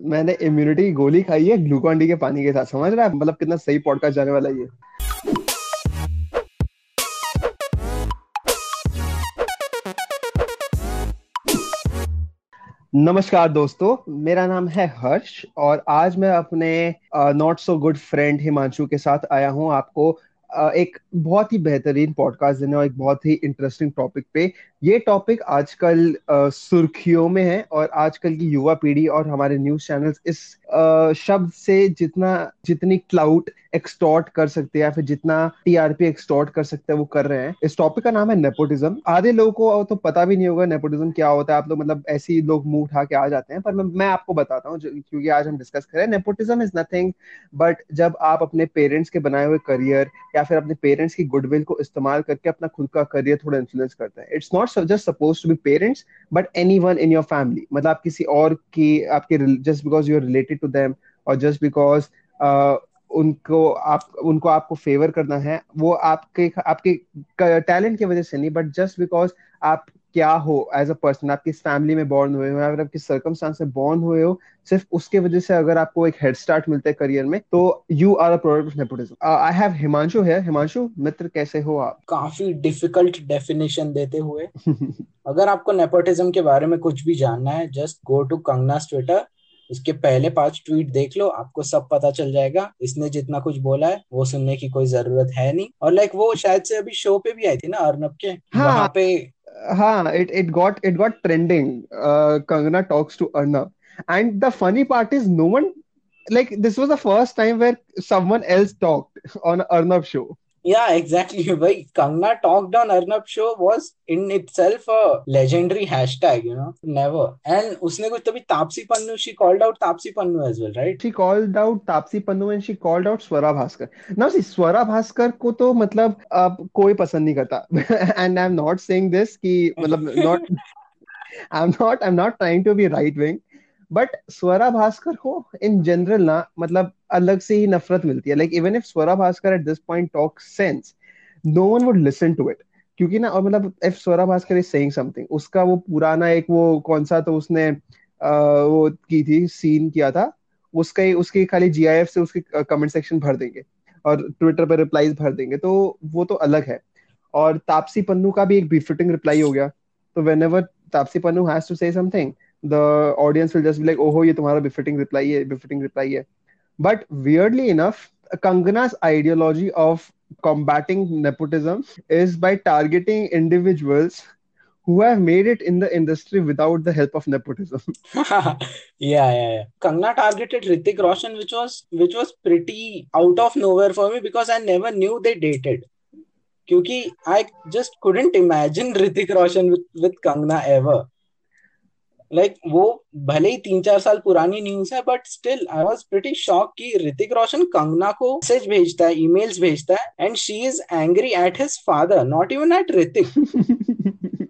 मैंने इम्यूनिटी गोली खाई है ग्लूकॉन डी के पानी के साथ, समझ रहा है मतलब कितना सही पॉडकास्ट जाने वाला ये। नमस्कार दोस्तों, मेरा नाम है हर्ष और आज मैं अपने not so good friend Himanshu के साथ आया हूँ आपको एक बहुत ही बेहतरीन पॉडकास्ट देने और एक बहुत ही इंटरेस्टिंग टॉपिक पे ये टॉपिक आजकल सुर्खियों में है और आजकल की युवा पीढ़ी और हमारे न्यूज़ चैनल्स इस आ, शब्द से जितना जितनी क्लाउड एक्सटॉर्ट कर सकते हैं या फिर जितना टीआरपी एक्सटॉर्ट कर सकते हैं वो कर रहे हैं। इस टॉपिक का नाम है नेपोटिज्म आधे लोगों को तो पता भी नहीं होगा नेपोटिज्म क्या होता है। आप लोग मतलब ऐसे ही लोग मुँह उठा के आ जाते हैं। पर मैं, मैं आपको बताता हूँ क्योंकि आज हम डिस्कस करें नेपोटिज्म इज़ नथिंग बट जब आप अपने पेरेंट्स के बनाए हुए करियर या फिर अपने पेरेंट्स की गुडविल को इस्तेमाल करके अपना खुद का करियर थोड़ा इन्फ्लुएंस करते हैं। It's not just suppose to be parents but any one in your family मतलब आप किसी और की, आपके just because you are related to them और जस्ट बिकॉज़ उनको आप, उनको आपको फेवर करना है, वो आपके आपके टैलेंट की वजह से नहीं बट जस्ट बिकॉज़ आप क्या हो एज अ पर्सन आप किस फैमिली में बॉर्न हुए हो अगर आप किस सर्कमस्टांस में बॉर्न हुए हो सिर्फ़ उसके वजह से अगर आपको एक हेड स्टार्ट मिलता है करियर में तो you are a product of nepotism I have Himanshu है हिमांशु मित्र कैसे हो आप? काफ़ी डिफ़िकल्ट डेफिनेशन देते हुए। अगर आपको नेपोटिज्म के बारे में कुछ भी जानना है just go to Kangana Twitter उसके पहले पाँच ट्वीट देख लो आपको सब पता चल जाएगा। इसने जितना कुछ बोला है वो सुनने की कोई ज़रूरत है नहीं। और लाइक वो शायद से अभी शो पे भी आई थी ना अर्नब के। हाँ, वहाँ पे हाँ it it got it got trending. Uh, Kangana talks to Arnab, and the funny part is no one like this was the first time where someone else talked on Arnab show. Yeah, exactly. Bhai, Kangna talked on Arnab show was in itself a legendary hashtag, you know, never. And उसने कुछ तभी Taapsee Pannu, she called out Tapsi Pannu as well, right? She called out Tapsi Pannu and she called out Swara Bhaskar. Now see, Swara Bhaskar को तो मतलब अब कोई पसंद नहीं करता. And I'm not saying this कि मतलब not I'm not I'm not trying to be right wing. But Swara Bhaskar को इन जनरल ना मतलब अलग से ही नफरत मिलती है. Like even if Swara Bhaskar at this point talk sense no one would listen to it क्योंकि ना और मतलब if Swara Bhaskar is saying something उसका वो पुराना एक वो कौन सा तो उसने आ, वो की थी सीन किया था उसका उसकी खाली जीआईएफ से उसके कमेंट सेक्शन भर देंगे. और ट्विटर पर रिप्लाईज भर देंगे. तो वो तो अलग है. और तापसी पन्नू का भी एक बिफिटिंग रिप्लाई हो गया. तो whenever Taapsee Pannu has to say something the audience will just be like, oh, ये तुम्हारा befitting reply है, befitting reply है. But weirdly enough, Kangana's ideology of combating nepotism is by targeting individuals who have made it in the industry without the help of nepotism. yeah, yeah, yeah. Kangna targeted Ritik Roshan, which was which was pretty out of nowhere for me because I never knew they dated. क्योंकि I just couldn't imagine Ritik Roshan with, with Kangna ever. Like like, वो भले ही तीन चार साल पुरानी news है but still I was pretty shock कि ऋतिक रोशन कंगना को मैसेज भेजता है ईमेल्स भेजता है and she is angry at his father not even at Hrithik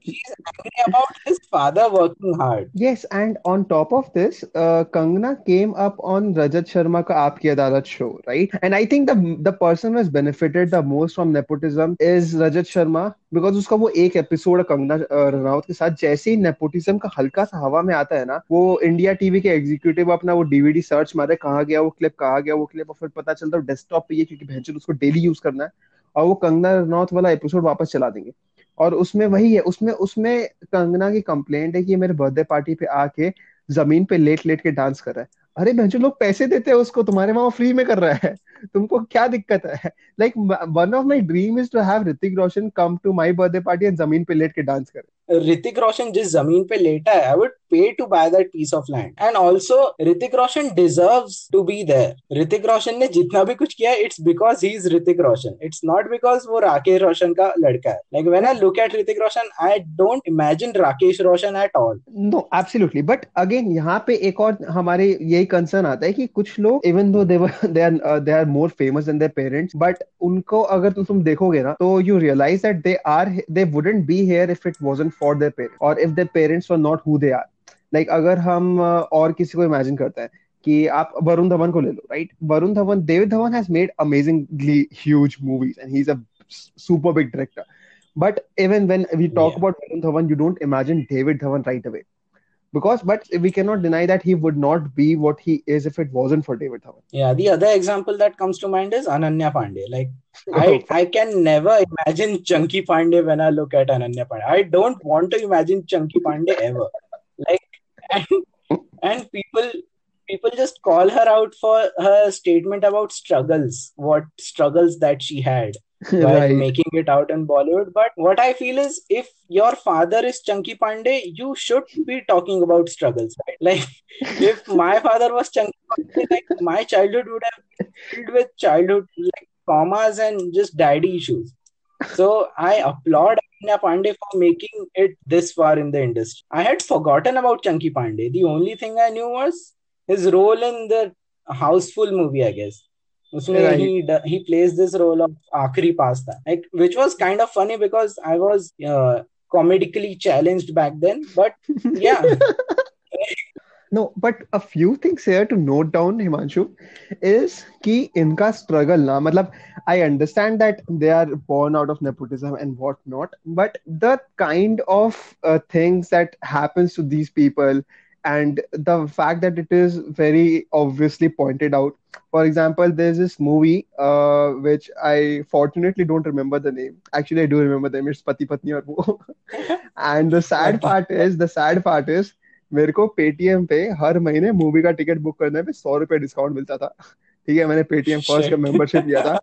he's angry about his father working hard. Yes, and on top of this, uh, Kangna came up on Rajat Sharma ka Aap Ki Adalat show, right? And I think the the person who has benefited the most from nepotism is Rajat Sharma because उसका वो एक episode Kangana Ranaut के साथ जैसे ही nepotism का हल्का सा हवा में आता है ना वो इंडिया टीवी के एग्जीक्यूटिव अपना वो डीवीडी सर्च मारे कहाँ गया वो क्लिप कहाँ गया वो क्लिप और फिर पता चलता है डेस्कटॉप पे ये क्योंकि भैंचर उसको डेली यूज़ करना है और वो कंगना रनौत वाला एपिसोड वापस चला देंगे और उसमें वही है, उसमें उसमें कंगना की कंप्लेंट है कि मेरे बर्थडे पार्टी पे आके ज़मीन पे लेट लेट के डांस कर रहा है। अरे भैंसो लोग पैसे देते हैं उसको, तुम्हारे वहाँ फ्री में कर रहा है। तुमको क्या दिक्कत है? Like one of my dream is to have Hrithik Roshan come to my birthday party and ज़मीन पे लेट के डांस करे। ऋतिक रोशन जिस ज़मीन पे लेटा है I would pay to buy that piece of land and also Hrithik Roshan deserves to be there Hrithik Roshan ने जितना भी कुछ किया it's because he is Hrithik Roshan it's not because वो राकेश रोशन का लड़का है. Like when I look at Hrithik Roshan I don't imagine Rakesh Roshan at all no absolutely but again यहाँ पे एक और हमारे यही कंसर्न आता है कि कुछ लोग even though they are they are more famous than their parents but उनको अगर तुम तुम देखोगे ना तो you realise that they are they wouldn't be here if it wasn't for their parents और if their parents were not who they are like अगर हम और किसी को इमेजिन करते हैं कि आप वरुण धवन को ले लो right Varun Dhawan David Dhawan has made amazingly huge movies and he is a super big director but even when we talk about Varun Dhawan you don't imagine David Dhawan right right away. Because but we cannot deny that he would not be what he is if it wasn't for David Dhawan. Yeah, the other example that comes to mind is Ananya Pandey. Like I, I can never imagine Chunky Pandey when I look at Ananya Pandey. I don't want to imagine Chunky Pandey ever. Like and, and people people just call her out for her statement about struggles, what struggles that she had while right. making it out in Bollywood. But what I feel is if your father is Chunky Pandey, you should be talking about struggles, right? Like if my father was Chunky Pandey, like my childhood would have been filled with childhood like traumas and just daddy issues. So I applaud Ananya Pandey for making it this far in the industry. I had forgotten about Chunky Pandey. The only thing I knew was his role in the Houseful movie, I guess उसमें Right. he d- he plays this role of आखिरी pasta, like which was kind of funny because I was uh, comedically challenged back then. But yeah, No, but a few things here to note down, Himanshu, is कि इनका struggle ना मतलब I understand that they are born out of nepotism and whatnot, but the kind of uh, things that happens to these people and the fact that it is very obviously pointed out. For example, there's this movie uh, which I fortunately don't remember the name. Actually, I do remember the name. It's Pati Patni aur wo. And the sad part is, the sad part is, मेरे को Paytm पे हर महीने movie का ticket book करने पे सौ रुपए डिस्काउंट मिलता था ठीक है मैंने पेटीएम फ़र्स्ट का मेंबरशिप लिया था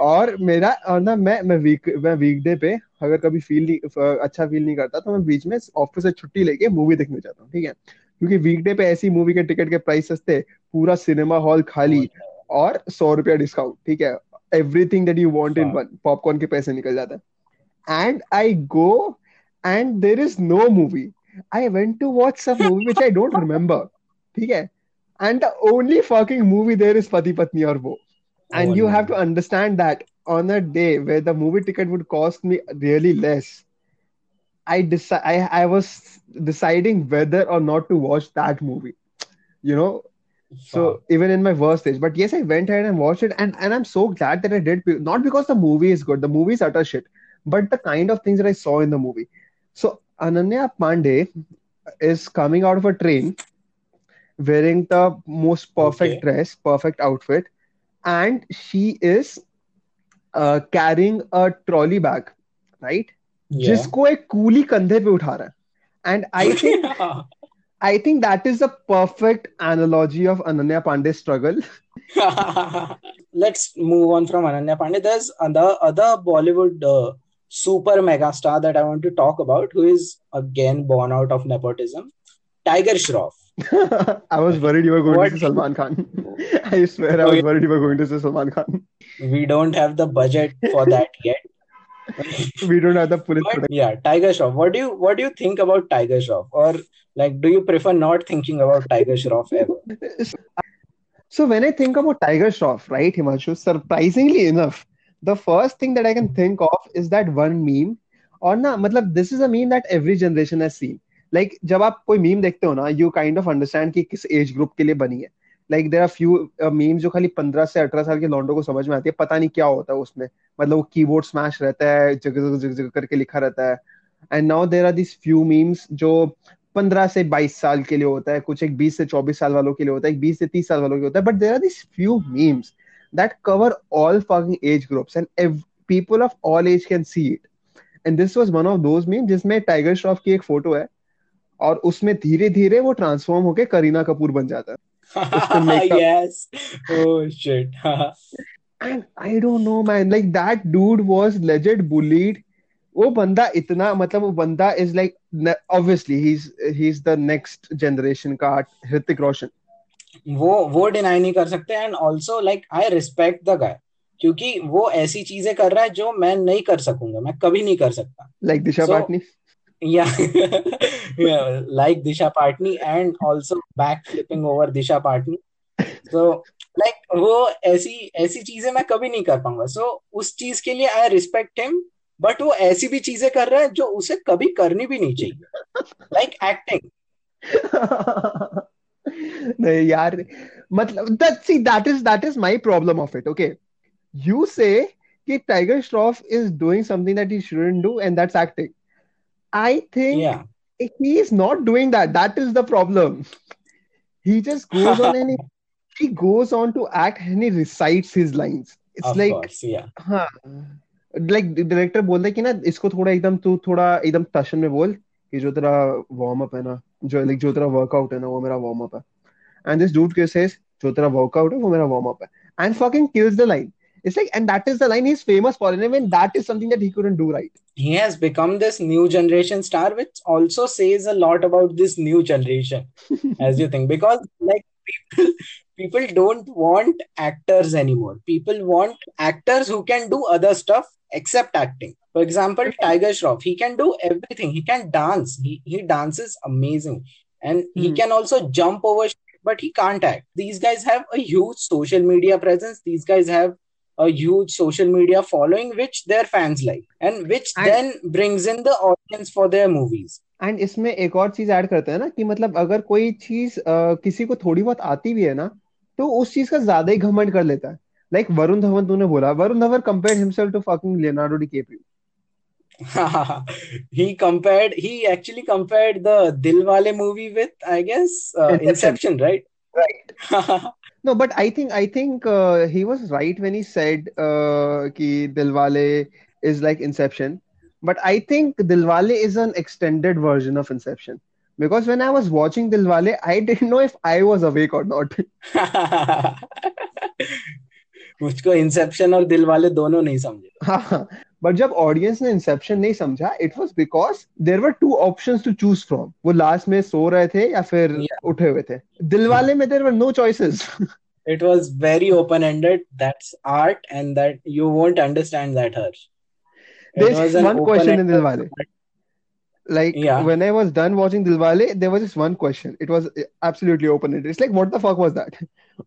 और मेरा और ना मैं मैं वीक मैं वीकडे पे अगर कभी फील नहीं अच्छा फील नहीं करता तो मैं बीच में ऑफ़िस से छुट्टी लेके मूवी देखने जाता हूँ ठीक है क्योंकि वीकडे पे ऐसी मूवी के टिकट के प्राइस सस्ते पूरा सिनेमा हॉल खाली और सौ रुपया डिस्काउंट ठीक है? Everything that you want in one popcorn के पैसे निकल जाते हैं। And I go and there is no movie I went to watch some movie which I don't remember ठीक है? And the only fucking movie there is Pati Patni Aur Woh. And you have to understand that on a day where the movie ticket would cost me really less i decide I, I was deciding whether or not to watch that movie you know? So even in my worst stage. But yes i went ahead and watched it and, and i'm so glad that i did not because the movie is good the movie is utter shit but the kind of things that i saw in the movie. So ananya pandey is coming out of a train wearing the most perfect Okay. dress perfect outfit and she is uh, carrying a trolley bag right Yeah. जिसको एक कूली कंधे पे उठा रहा है and I think I think that is the perfect analogy of Ananya Pandey struggle Let's move on from Ananya Pandey. There's other other Bollywood uh, super mega star that I want to talk about, who is again born out of nepotism, Tiger Shroff. I was worried you were going What- to say Salman Khan. I swear I Oh, was yeah. worried you were going to say Salman Khan. We don't have the budget for that yet. We don't have the police But yeah, Tiger Shroff. What do you what do you think about Tiger Shroff? Or like, do you prefer not thinking about Tiger Shroff ever? So when I think about Tiger Shroff, right, Himanshu, surprisingly enough, the first thing that I can think of is that one meme. और ना मतलब this is a meme that every generation has seen. Like जब आप कोई meme देखते हो ना, you kind of understand कि किस age group के लिए बनी है. Like there are few memes जो खाली 15 से 18 साल के लॉन्डो को समझ में आती है, पता नहीं क्या होता है उसमें. मतलब वो कीबोर्ड स्मैश रहता है, जगह जगह जगह जगह करके लिखा रहता है. And now there are these few memes जो 15 से 22 साल के लिए होता है कुछ एक 20 से 24 साल वालों के लिए होता है एक 20 से 30 साल वालों के होता है but there are this few memes that cover all fucking age groups and people of all age can see it and this was one of those meme जिसमें टाइगर श्रॉफ की एक फ़ोटो है और उसमें धीरे धीरे वो ट्रांसफॉर्म होके करीना कपूर बन जाता है yes. Oh shit. And I don't know man like that dude was legend bullied वो बंदा इतना मतलब वो बंदा is like obviously he is he is the next generation का ऋतिक रोशन वो वो डिनाई नहीं कर सकते and also like I respect the guy क्योंकि वो ऐसी चीज़ें कर रहा है जो मैं नहीं कर सकूँगा मैं कभी नहीं कर सकता like Disha Patni. Yeah yeah like disha patni and also back flipping over disha patni so like वो ऐसी ऐसी चीज़ें मैं कभी नहीं कर पाऊँगा सो so, उस चीज़ के लिए आई रिस्पेक्ट हिम बट वो ऐसी भी चीज़ें कर रहा है जो उसे कभी करनी भी नहीं चाहिए लाइक एक्टिंग नहीं यार मतलब that see that is that is my problem of it okay you say कि Tiger Shroff is doing something that he shouldn't do and that's acting I think yeah he is not doing that. That is the problem. He just goes on and he, he goes on to act and he recites his lines. It's of like course, yeah. हाँ like director बोल रहा कि ना इसको थोड़ा एकदम तू थोड़ा एकदम टशन में बोल कि जो तेरा वार्म अप है ना जो लाइक जो तेरा वर्कआउट है ना वो मेरा वार्म अप है एंड दिस डूड के सेज जो तेरा वर्कआउट है वो मेरा वार्म अप है and fucking kills the line It's like, and that is the line he's famous for. And I mean, that is something that he couldn't do right. He has become this new generation star, which also says a lot about this new generation, as you think, because like people, people don't want actors anymore. People want actors who can do other stuff except acting. For example, Tiger Shroff, he can do everything. He can dance. He he dances amazing, and he Hmm. can also jump over, but he can't act. These guys have a huge social media presence. These guys have a huge social media following, which their fans like, and which And- then brings in the audience for their movies. And इसमें एक और चीज़ add करते हैं ना कि मतलब अगर कोई चीज़ अ, किसी को थोड़ी बहुत आती भी है ना तो उस चीज़ का ज़्यादा ही घमंड कर लेता है लाइक वरुण धवन तूने बोला Varun Dhawan compared himself to fucking Leonardo DiCaprio he compared, he actually compared the Dilwale movie with, I guess, uh. Inception, right? Right. No, but I think I think uh, he was right when he said uh, कि Dilwale is like Inception. But I think Dilwale is an extended version of Inception. Because when I was watching Dilwale, I didn't know if I was awake or not. मुझको Inception और दिलवाले दोनों नहीं समझे हाँ but जब audience ने Inception नहीं समझा it was because there were two options to choose from वो लास्ट में सो रहे थे या फिर Yeah. उठे हुए थे दिलवाले में there were no choices it was very open ended that's art and that you won't understand that it There's one question in Dilwale. like Yeah. when I was done watching Dilwale, there was just one question. It was absolutely open ended. It's like, what the fuck was that?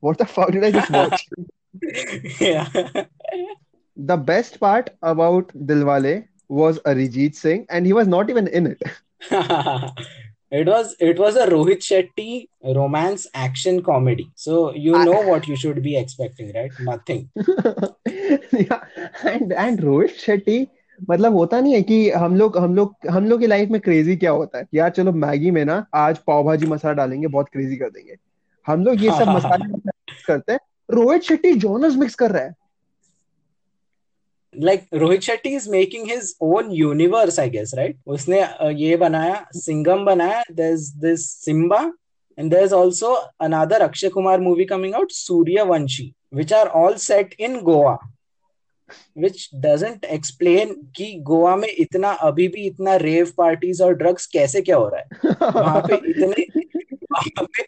What the fuck did I just watch? yeah The best part about Dilwale was Arijit Singh, and he was not even in it. it was it was a Rohit Shetty romance action comedy so you I- know what you should be expecting right nothing yeah, and and Rohit Shetty मतलब होता नहीं है कि हम लोग हम लोग हम लोग की लाइफ में क्रेजी क्या होता है यार चलो मैगी में ना आज पाव भाजी मसाला डालेंगे बहुत क्रेजी कर देंगे हम लोग ये सब मसाले mix करते हैं रोहित शेट्टी जॉनर्स मिक्स कर रहा है like Rohit Shetty is making his own universe I guess right उसने ये बनाया सिंगम बनाया this this Simmba and there is also another Akshay Kumar movie coming out Sooryavanshi which are all set in Goa which doesn't explain कि गोवा में इतना अभी भी इतना रेव पार्टीज़ और ड्रग्स कैसे क्या हो रहा है? वहाँ पे इतने वहाँ पे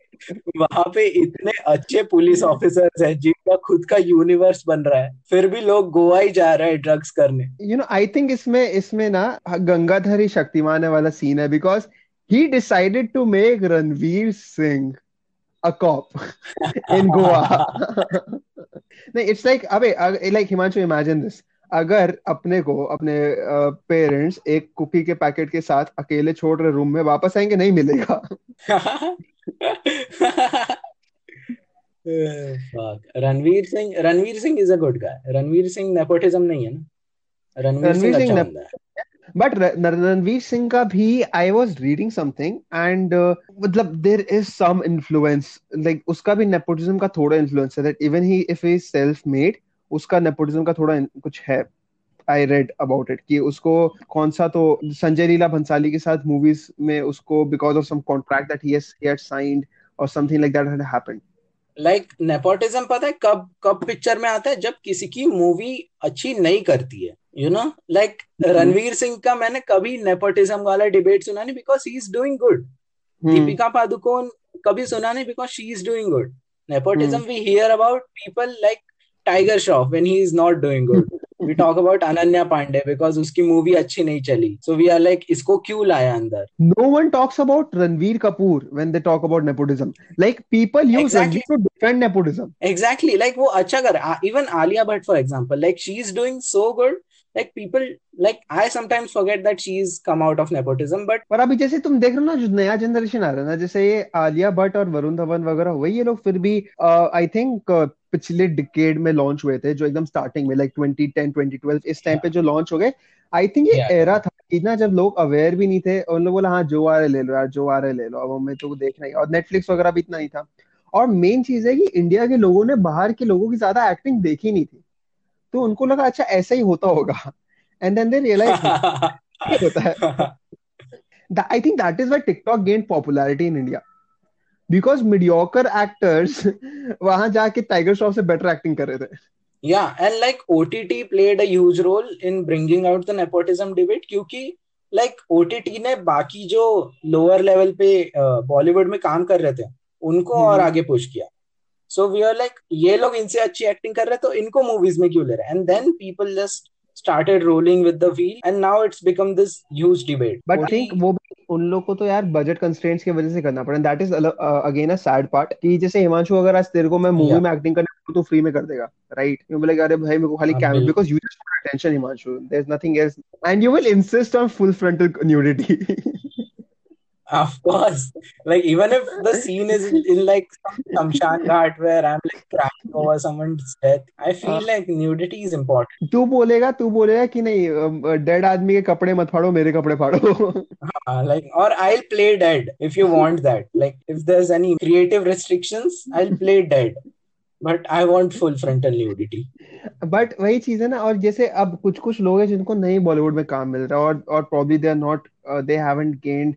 वहाँ पे इतने अच्छे पुलिस ऑफिसर्स हैं जिनका खुद का यूनिवर्स बन रहा है। फिर भी लोग गोवा ही जा रहे हैं ड्रग्स करने। यू नो आई थिंक इसमें इसमें ना गंगाधर ही शक्तिमान है वाला सीन है because he decided to make Ranveer Singh a cop in Goa नहीं इट्स लाइक अबे लाइक हिमांशु इमेजिन दिस अगर अपने को अपने पेरेंट्स एक कुकी के पैकेट के साथ अकेले छोड़ रहे रूम में वापस आएँगे नहीं मिलेगा. Ranveer Singh Ranveer Singh is a good guy Ranveer Singh nepotism नहीं है ना? रणवीर सिंह अच्छा बंदा है। बट रणवीर सिंह का भी I was reading something and मतलब there is some influence like उसका भी नेपोटिज्म का थोड़ा इन्फ्लुएंस है that even he if he self made उसका नेपोटिज्म का थोड़ा कुछ है। आई रेड अबाउट इट कि उसको कौन सा तो संजय लीला भंसाली के साथ मूवीज़ में उसको because of some contract that he had signed और something like that had happened like nepotism पता है कब कब पिक्चर में आता है? जब किसी की मूवी अच्छी नहीं करती है you know like Ranveer Singh का मैंने कभी नेपोटिज्म वाला डिबेट सुना नहीं because he is doing good Deepika Padukone कभी सुना नहीं because she is doing good nepotism we hear about people like Tiger Shroff when he is not doing good we talk about Ananya Panday because उसकी movie अच्छी नहीं चली so we are like इसको क्यों लाया अंदर no one talks about Ranbir Kapoor when they talk about nepotism like people use nepotism exactly like वो अच्छा कर even Alia Bhatt for example like she is doing so good like people like I sometimes forget that she's come out of nepotism, but पर अभी जैसे तुम देख रहे हो ना जो नया जनरेशन आ रहा है ना जैसे ये आलिया भट्ट और वरुण धवन वगैरह हुए ये लोग फिर भी आई थिंक पिछले डिकेड में लॉन्च हुए थे जो एकदम स्टार्टिंग में लाइक 2010 2012 इस टाइम पे जो लॉन्च हो गए। आई थिंक ये Yeah. एरा था कि ना जब लोग अवेयर भी नहीं थे और उन लोग बोला हाँ जो आ रहे ले लो यार जो आ रहे ले लो अब हमें तो देखना ही और नेटफ्लिक्स वगैरह भी इतना नहीं था। और मेन चीज़ है कि इंडिया के लोगों ने बाहर के लोगों की ज़्यादा एक्टिंग देखी नहीं थी। तो उनको लगा अच्छा ऐसा ही होता होगा एंड देन दे रियलाइज़ होता है I think that is why TikTok gained popularity in India. Because mediocre actors वहाँ जाके टाइगर श्रॉफ से बेटर एक्टिंग कर रहे थे Yeah, and like OTT played a huge role in bringing out the nepotism debate क्योंकि like OTT ने बाकी जो lower level पे बॉलीवुड में काम कर रहे थे उनको और हम्म। आगे पुश किया सो वी आर लाइक ये लोग इनसे अच्छी एक्टिंग कर रहे हैं तो इनको मूवीज़ में क्यों ले रहे हैं? And then people just started rolling with the wheel and now it's become this huge debate. But I think वो उन लोग को तो यार बजट कंस्ट्रेंट्स की वजह से करना पड़ा। That is again a sad part कि जैसे हिमांशु अगर आज तेरे को मैं मूवी Yeah. में एक्टिंग करने तो फ्री में कर देगा राइट यू बोलेगा अरे भाई मेरे को खाली camera. Because you just want attention Himanshu. There is nothing else and you will insist on full frontal nudity Of course. Like even if the scene is in like some Shamshan Ghat where I'm like crying over someone's death, I feel हाँ. like nudity is important. तू बोलेगा तू बोलेगा कि नहीं dead आदमी के कपड़े मत फाड़ो मेरे कपड़े फाड़ो Uh, like or I'll play dead if you want that. Like if there's any creative restrictions, I'll play dead. But I want full frontal nudity. But वही चीज है ना और जैसे अब कुछ कुछ लोग हैं जिनको नहीं बॉलीवुड में काम मिल रहा और और probably they are not they haven't gained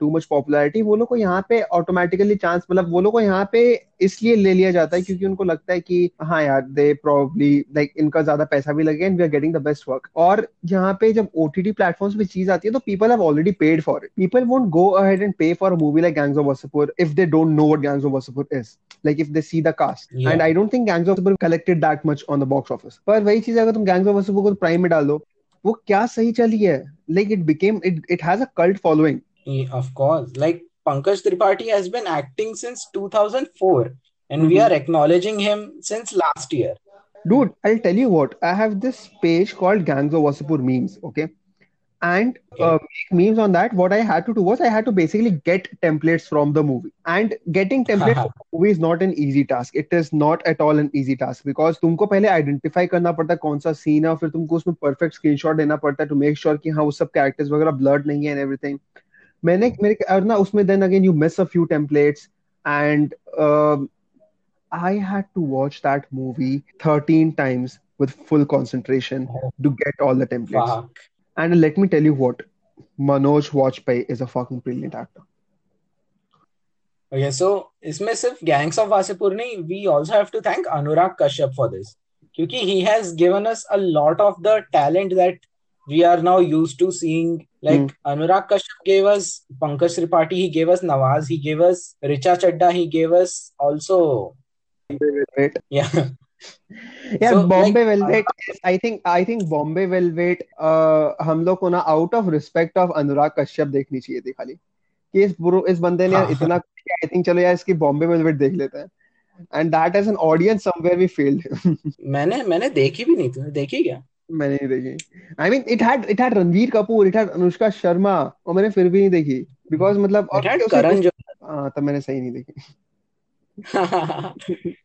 too much popularity वो लोग को यहाँ पे ऑटोमेटिकली चांस मतलब वो लोग को यहाँ पे इसलिए ले लिया जाता है क्योंकि उनको लगता है कि हाँ यार दे प्रॉब्ली लाइक इनका ज़्यादा पैसा भी लगे and we are getting the best work और यहाँ पे जब ओटीटी प्लेटफॉर्म्स पे चीज़ आती है तो people have already paid for it people won't go ahead and pay for a movie like Gangs of Wasseypur if they don't know what Gangs of Wasseypur is like if they see the cast and I i don't think gangs of wasseypur collected that much on the box office. पर वही चीज़ अगर तुम Gangs of wasseypur को Prime में डाल दो वो क्या सही चली है? Like it became it it has a cult following. Yeah, of course. Like Pankaj Tripathi has been acting since 2004 and we Mhm. are acknowledging him since last year. dude i'll tell you what i have this page called gangs of wasseypur memes okay and uh, make memes on that what i had to do was i had to basically get templates from the movie and getting templates from the movie is not an easy task it is not at all an easy task because तुमको पहले identify करना पड़ता है कौन सा scene है और फिर तुमको उसमें परफेक्ट स्क्रीनशॉट देना पड़ता है टू मेक श्योर कि हाँ वो सब कैरेक्टर्स वगैरह ब्लड नहीं है एंड एवरीथिंग मैंने मेरे और ना उसमें then again you miss a few templates and I had to watch that movie 13 times with full concentration Oh. to get all the templates. Fuck. And let me tell you what, Manoj Vajpayee is a fucking brilliant actor. Okay, so इसमें सिर्फ Gangs of Wasipur नहीं, we also have to thank Anurag Kashyap for this. क्योंकि he has given us a lot of the talent that we are now used to seeing. Like Hmm. Anurag Kashyap gave us Pankaj Tripathi, he gave us Nawaz, he gave us Richa Chadda, he gave us also Wait. yeah. Yeah, So, Bombay like, Velvet. is- I think I think Bombay Velvet. Uh, हम लोग को ना out of respect of Anurag Kashyap देखनी चाहिए थी खाली कि इस बुरो इस बंदे ने हाँ। इतना आई थिंक चलो यार इसकी बॉम्बे वेलवेट देख लेते हैं and that as an audience somewhere we failed मैंने मैंने देखी भी नहीं थी देखी क्या मैंने नहीं देखी I mean it had it had Ranbir Kapoor it had Anushka Sharma और मैंने फिर भी नहीं देखी बिकॉज़ मतलब और Karan हाँ तब मैंने सही नहीं देखी Johar.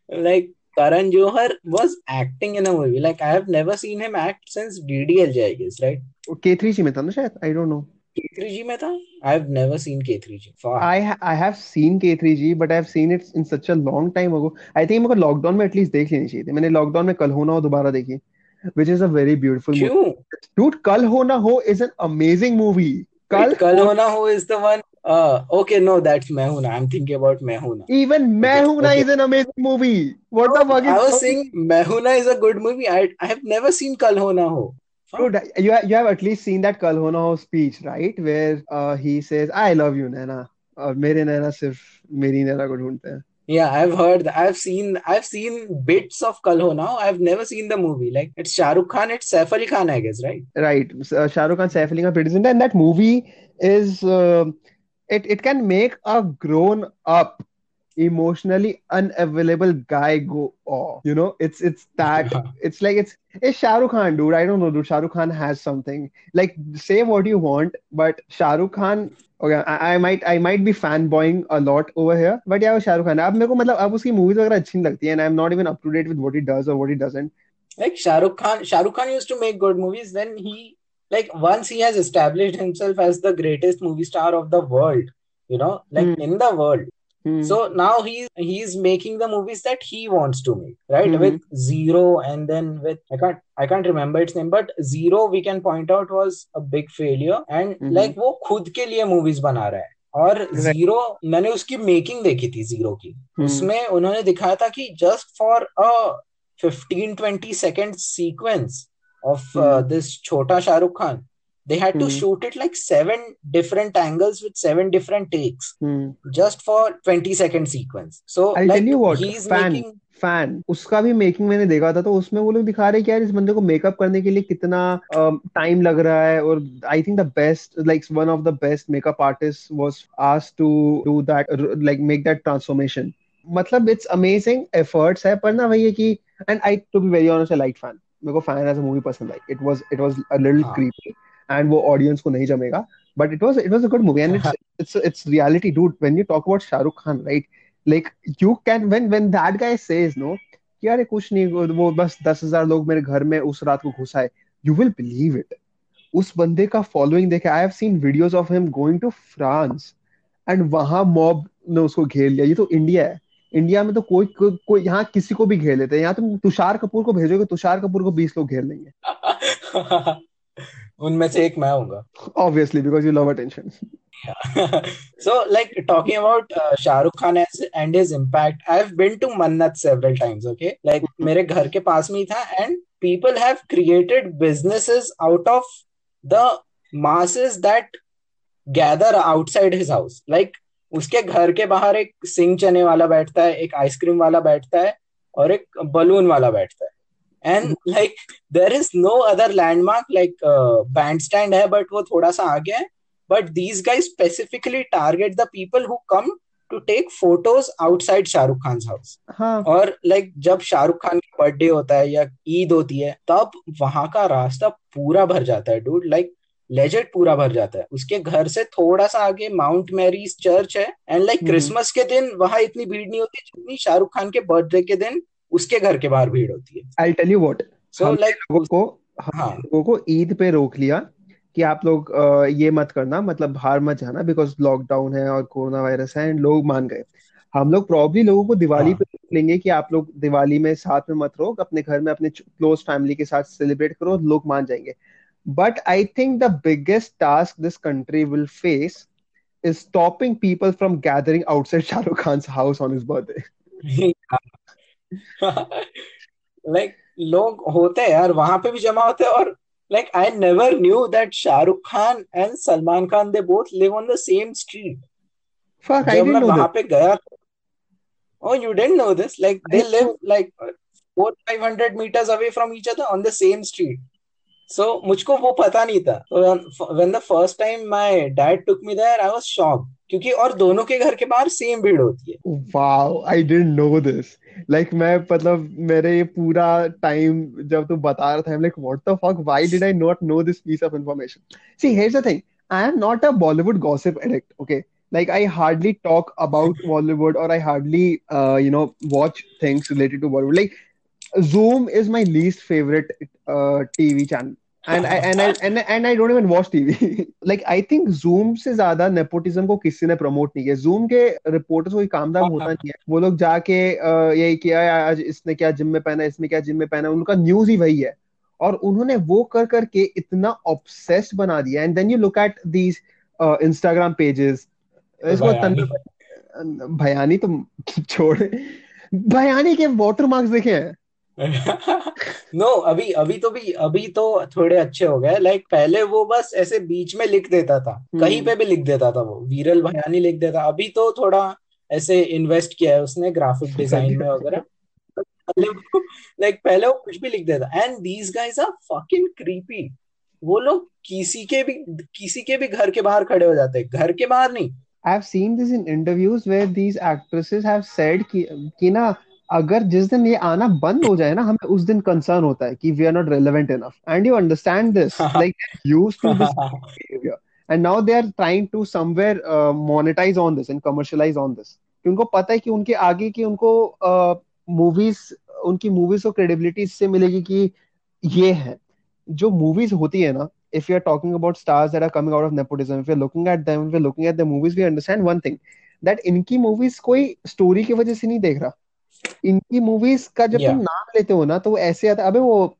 like Karan Johar was acting in a movie. Like I have never seen him act since DDLJ, I guess, right? वो K3G में था ना शायद आई डोंट नो K3G में था? I have never seen K3G. Fuck. I ha- I have seen K3G but I have seen it in such a long time ago. I think मेरे को lockdown में at least देख लेनी चाहिए थी मैंने लॉकडाउन में कल हो ना हो दोबारा देखी which is a very beautiful movie. क्यों? Dude, कल हो ना हो is an amazing movie. कल Wait, Kal Ho Na Ho is the one. Uh, okay, no, that's मैं हूं ना. I'm thinking about मैं हूं ना. even मैं Okay, हूं ना okay. is an amazing movie. What the fuck I is was saying मैं हूं ना is a good movie. I I have never seen Kal Ho Na Ho. Fuck. Dude, you have, you have at least seen that Kal Ho Na Ho speech, right? Where uh, he says, I love you, Naina. और मेरे नैना सिर्फ मेरी नैना को ढूंढते हैं yeah, I've heard. I've seen. I've seen bits of Kal Ho Na I've never seen the movie. Like it's Shah Rukh Khan. It's Saif Ali Khan, I guess, right? right uh, Shah Khan Saif Ali Khan and that movie is uh, it it can make a grown up emotionally unavailable guy go off. You know, it's it's that it's like it's it's Shah Rukh Khan, dude. I don't know, dude. Shah Rukh Khan has something. Like say what you want, but Shah Rukh Khan Okay, I, I might I might be fanboying a lot over here, but yeah, वो शाहरुख खान है अब मेरे को मतलब अब उसकी movies वगैरह अच्छी नहीं लगती है and I'm not even up to date with what he does or what he doesn't. Like Shah Rukh Khan, Shah Rukh Khan used to make good movies. Then he like once he has established himself as the greatest movie star of the world, you know, like Hmm. in the world. Hmm. So now he's he's making the movies that he wants to make, right? Mhm. With Zero and then with I can't I can't remember its name, but Zero we can point out was a big failure and Mhm. like वो खुद के लिए movies बना रहा है और Right. Zero मैंने उसकी मेकिंग देखी थी ज़ीरो की Hmm. उसमें उन्होंने दिखाया था कि just for a 15 20 second sequence of Hmm. This छोटा Shahrukh Khan they had to Hmm. shoot it like seven different angles with seven different takes Hmm. just for 20 second sequence so I'll like tell you what, he's fan. making fan उसका भी making मैंने देखा था तो उसमें वो लोग दिखा रहे हैं कि यार इस बंदे को मेकअप करने के लिए कितना टाइम लग रहा है और I think the best like one of the best makeup artist was asked to do that like make that transformation मतलब इट्स अमेजिंग एफर्ट्स है पर ना वही है कि and I to be very honest I like fan मेरे को fan as a movie पसंद I it was it was a little हाँ। क्रीपी and वो ऑडियंस को नहीं जमेगा। But it was it was a good movie and it's it's it's reality dude. When you talk about Shah Rukh Khan right? Like you can when when that guy says no कि यार ये कुछ नहीं वो बस दस हज़ार लोग मेरे घर में उस रात को घुसा है you will believe it. उस बंदे का फॉलोइंग देखे I have seen videos of him going to France and वहाँ मॉब ने उसको घेर लिया। ये तो इंडिया है। इंडिया में तो कोई कोई, कोई यहाँ किसी को भी घेर लेते हैं। यहाँ तुम तुषार कपूर को भेजोगे तुषार कपूर को बीस लोग घेर लेंगे। उनमें से एक मैं होऊँगा। Obviously because you love attention so like talking about Shahrukh Khan and his impact I have been to Mannat several times okay like मेरे घर के पास में ही था and people have created businesses out of the masses that gather outside his house like उसके घर के बाहर एक सिंह चने वाला बैठता है एक आइसक्रीम वाला बैठता है और एक बलून वाला बैठता है and like there is no other landmark like Bandstand है बट वो थोड़ा सा आगे है but these guys specifically target the people who come to take photos outside Shahrukh Khan house हाँ और like जब शाहरुख खान का बर्थडे होता है या ईद होती है तब वहाँ का रास्ता पूरा भर जाता है डूड लाइक लेजेट पूरा भर जाता है. उसके घर से थोड़ा सा आगे माउंट मैरीज चर्च है. And like. क्रिसमस के दिन वहाँ इतनी भीड़ नहीं होती जितनी शाहरुख खान के बर्थडे के दिन उसके घर के बाहर भीड़ होती है। I tell you what so like लोगों को हाँ। लोगों को ईद पे रोक लिया कि आप लोग ये मत करना मतलब बाहर मत जाना बिकॉज़ लॉकडाउन है और कोरोना वायरस है एंड लोग मान गए। हम लोग प्रॉब्ली लोगों को दिवाली हाँ। पे रोक लेंगे कि आप लोग दिवाली में साथ में मत रहो अपने घर में अपने क्लोज फैमिली के साथ सेलिब्रेट करो लोग मान जाएँगे। But I think the biggest task this country will face is stopping people from gathering outside Shah Rukh Khan's house on his birthday. Like लोग होते हैं यार वहाँ पे भी जमा होते हैं और like I never knew that Shahrukh Khan and Salman Khan they both live on the same street fuck I didn't know वहाँ पे गया ओह you don't know this like they live like 4 500 meters away from each other on the same street so so, मुझको वो पता नहीं था। When the first time my dad took me there I was shock क्योंकि और दोनों के घर के बाहर सेम भीड़ होती है। Wow I didn't know this like मैं मतलब मेरे ये पूरा टाइम जब तू बता रहा था like what the fuck why did I not know this piece of information see here's the thing I am not a Bollywood gossip addict okay like I hardly talk about Bollywood और I hardly you know watch things related to Bollywood like Zoom is my least favorite uh, TV channel. And I and I and, and I don't even watch TV. like I think Zoom से ज़्यादा nepotism को किसी ने promote नहीं किया. Zoom के reporters कोई काम धाम होता नहीं है. वो लोग जाके यही किया आज इसने क्या जिम में पहना इसने क्या जिम में पहना उनका न्यूज़ ही वही है और उन्होंने वो कर करके इतना ऑब्सेस्ड बना दिया and then you look at these Instagram pages इसको भयानी तो छोड़ भयानी के वाटर मार्क्स देखे हैं नो no, अभी अभी तो भी अभी तो थोड़े अच्छे हो गए। लाइक पहले वो बस ऐसे बीच में लिख देता था। कहीं हम्म। पे भी लिख देता था वो। वीरल भयानी लिख देता अभी तो थोड़ा ऐसे इन्वेस्ट किया है उसने ग्राफिक डिज़ाइन में वगैरह। लाइक पहले वो कुछ भी लिख देता। And these guys are fucking creepy वो लोग किसी के भी किसी के भी घर के बाहर खड़े हो जाते हैं। घर के बाहर नहीं। I've seen this in interviews where these actresses have said कि कि ना अगर जिस दिन ये आना बंद हो जाए ना हमें उस दिन कंसर्न होता है कि we are not relevant enough and you understand this like used to this and now they are trying to somewhere uh, monetize on this and commercialize on उनको पता है कि उनके आगे की उनको मूवीज़ uh, उनकी मूवीज़ को क्रेडिबिलिटी इससे मिलेगी कि ये है जो मूवीज़ होती है ना if you're talking about stars that are coming out of nepotism, if you're looking at them, if you're looking at the movies, we understand one thing that इनकी मूवीज़ कोई स्टोरी की वजह से नहीं देख रहा इनकी मूवीज़ का जब Yeah. तुम नाम लेते हो ना तो वो ऐसे आता है। अबे वो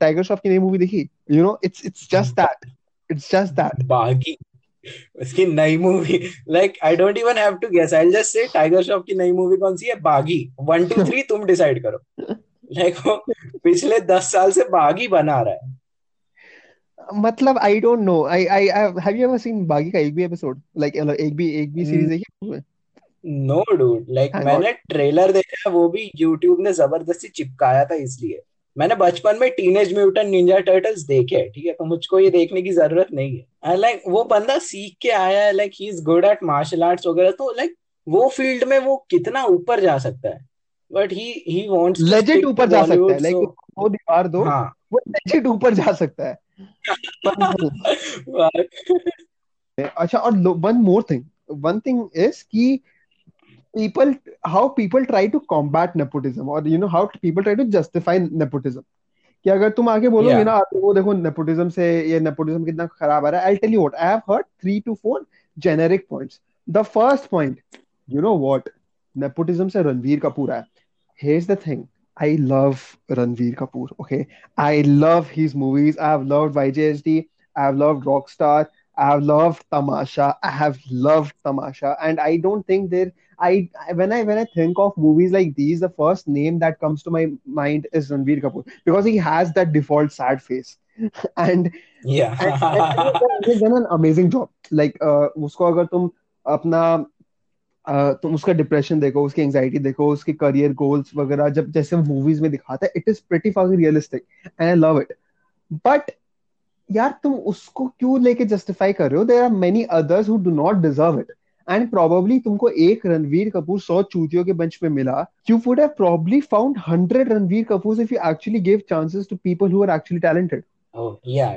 टाइगर श्रॉफ की नई मूवी देखी? You know it's it's just that it's just that Baaghi उसकी नई movie like I don't even have to guess I just say Tiger Shroff की नई मूवी कौन सी है? बागी. वन टू थ्री तुम डिसाइड करो. लाइक वो पिछले दस साल से बागी बना रहा है। मतलब I don't know I I have you ever seen Baaghi का एक भी एपिसोड लाइक एक भी एक भी सीरीज़ देखी है? नो डूड लाइक मैंने ट्रेलर देखा वो भी यूट्यूब ने ज़बरदस्ती चिपकाया था इसलिए। मैंने बचपन में टीनेज म्यूटेंट निंजा टर्टल्स देखे हैं ठीक है? तो मुझको ये देखने की ज़रूरत नहीं है। एंड लाइक वो बंदा सीख के आया है like he is good at martial arts वगैरह तो लाइक वो फ़ील्ड में वो कितना ऊपर जा सकता है? But he he wants to legend ऊपर जा सकता है लाइक वो दीवार दो हाँ। वो लेजेंड ऊपर जा सकता है। अच्छा और one more thing one thing is कि people how people try to combat nepotism or you know how people try to justify nepotism कि अगर तुम आगे बोलोगे Yeah. ना वो देखो nepotism से ये nepotism कितना खराब आ रहा है I'll tell you what I have heard three to four generic points the first point you know what nepotism से रणवीर कपूर है here's the thing I love Ranveer Kapoor okay I love his movies I have loved YJSD I have loved Rockstar I have loved Tamasha I have loved Tamasha and I don't think there I when I when I think of movies like these, the first name that comes to my mind is Ranveer Kapoor because he has that default sad face, and Yeah. and, and he's he's done an amazing job. Like uh, उसको अगर तुम अपना uh, तुम उसका depression देखो उसकी anxiety देखो उसके करियर गोल्स वगैरह जब जैसे मूवीज में दिखाता है it is pretty fucking realistic and I love it but यार तुम उसको क्यों लेके जस्टिफाई कर रहे हो? There are many others who do not deserve it and probably तुमको एक रणवीर कपूर सौ चूतियों के बंच में मिला। You would have probably found hundred Ranveer Kapoor if you actually give chances to people who are actually talented oh yeah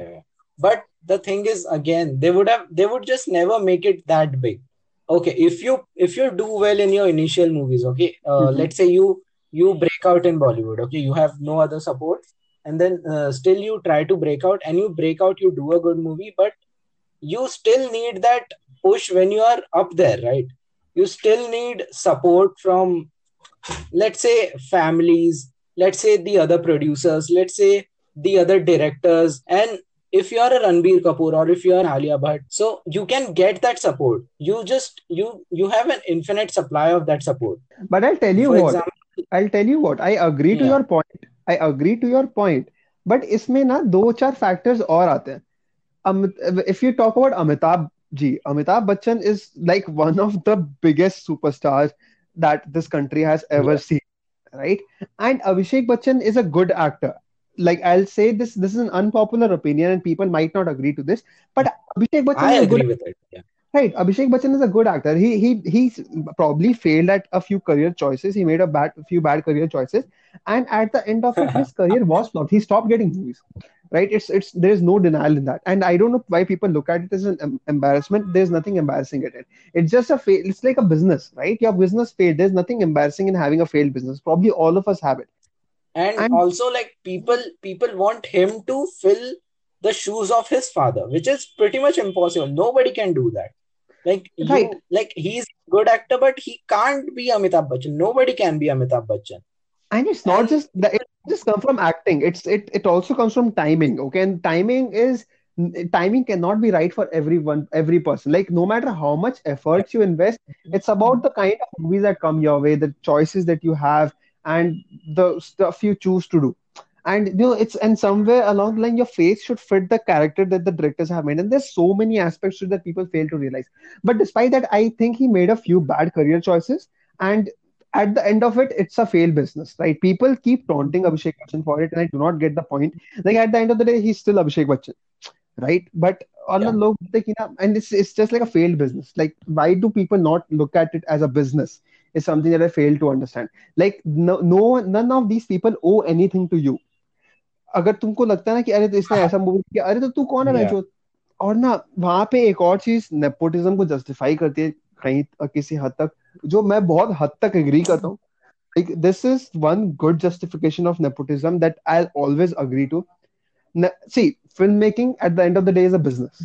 but the thing is again they would have they would just never make it that big okay if you if you do well in your initial movies okay let's say you you break out in Bollywood okay you have no other support and then uh, still you try to break out, and you break out, you do a good movie, but you still need that push when you are up there, right? You still need support from, let's say, families, let's say the other producers, let's say the other directors, and if you are a Ranbir Kapoor or if you are Alia Bhatt, so you can get that support. You just you you have an infinite supply of that support. But I'll tell you For what, example, I'll tell you what, I agree to your point. I agree to your point. But इसमें ना दो चार factors और आते हैं Amit, if you talk about Amitabh ji, Amitabh Bachchan is like one of the biggest superstars that this country has ever Yeah. seen, right? And Abhishek Bachchan is a good actor. Like I'll say this, this is an unpopular opinion, and people might not agree to this, but Abhishek Bachchan I is a good agree with it. Yeah. Right, Abhishek Bachchan is a good actor. He he he's probably failed at a few career choices. He made a bad a few bad career choices, and at the end of it, his career was flopped. He stopped getting movies. Right? It's it's there is no denial in that, and I don't know why people look at it as an em- embarrassment. There's nothing embarrassing in it. It's just a fail. It's like a business, right? Your business failed. There's nothing embarrassing in having a failed business. Probably all of us have it. and And also like people people want him to fill the shoes of his father which is pretty much impossible nobody can do that like you like he's a good actor but he can't be amitabh bachchan. Nobody can be amitabh bachchan. And it's not and just that it just come from acting. It's it it also comes from timing okay? And timing is timing cannot be right for everyone every person. Like no matter how much efforts you invest it's about the kind of movies that come your way the choices that you have and the stuff you choose to do and you know it's and somewhere along the line your face should fit the character that the directors have made and there's so many aspects to that people fail to realize but despite that i think he made a few bad career choices and at the end of it, it's a failed business, right? People keep taunting Abhishek Bachchan for it, and I do not get the point. Like at the end of the day, he's still Abhishek Bachchan, right? But on yeah. the low, like, you know, and it's it's just like a failed business. Like, why do people not look at it as a business? Is something that I fail to understand. Like, no, no, none of these people owe anything to you. अगर तुमको लगता है ना कि अरे तो इसने ऐसा मूव किया अरे तो तू कौन है Yeah. और ना वहाँ पे एक और चीज़ नेपोटिज्म को जस्टिफाई करती है कहीं किसी हद तक जो मैं बहुत हद तक एग्री करता हूँ like this is one good justification of nepotism that I'll always agree to. Ne- see, filmmaking at the end of the day is a business,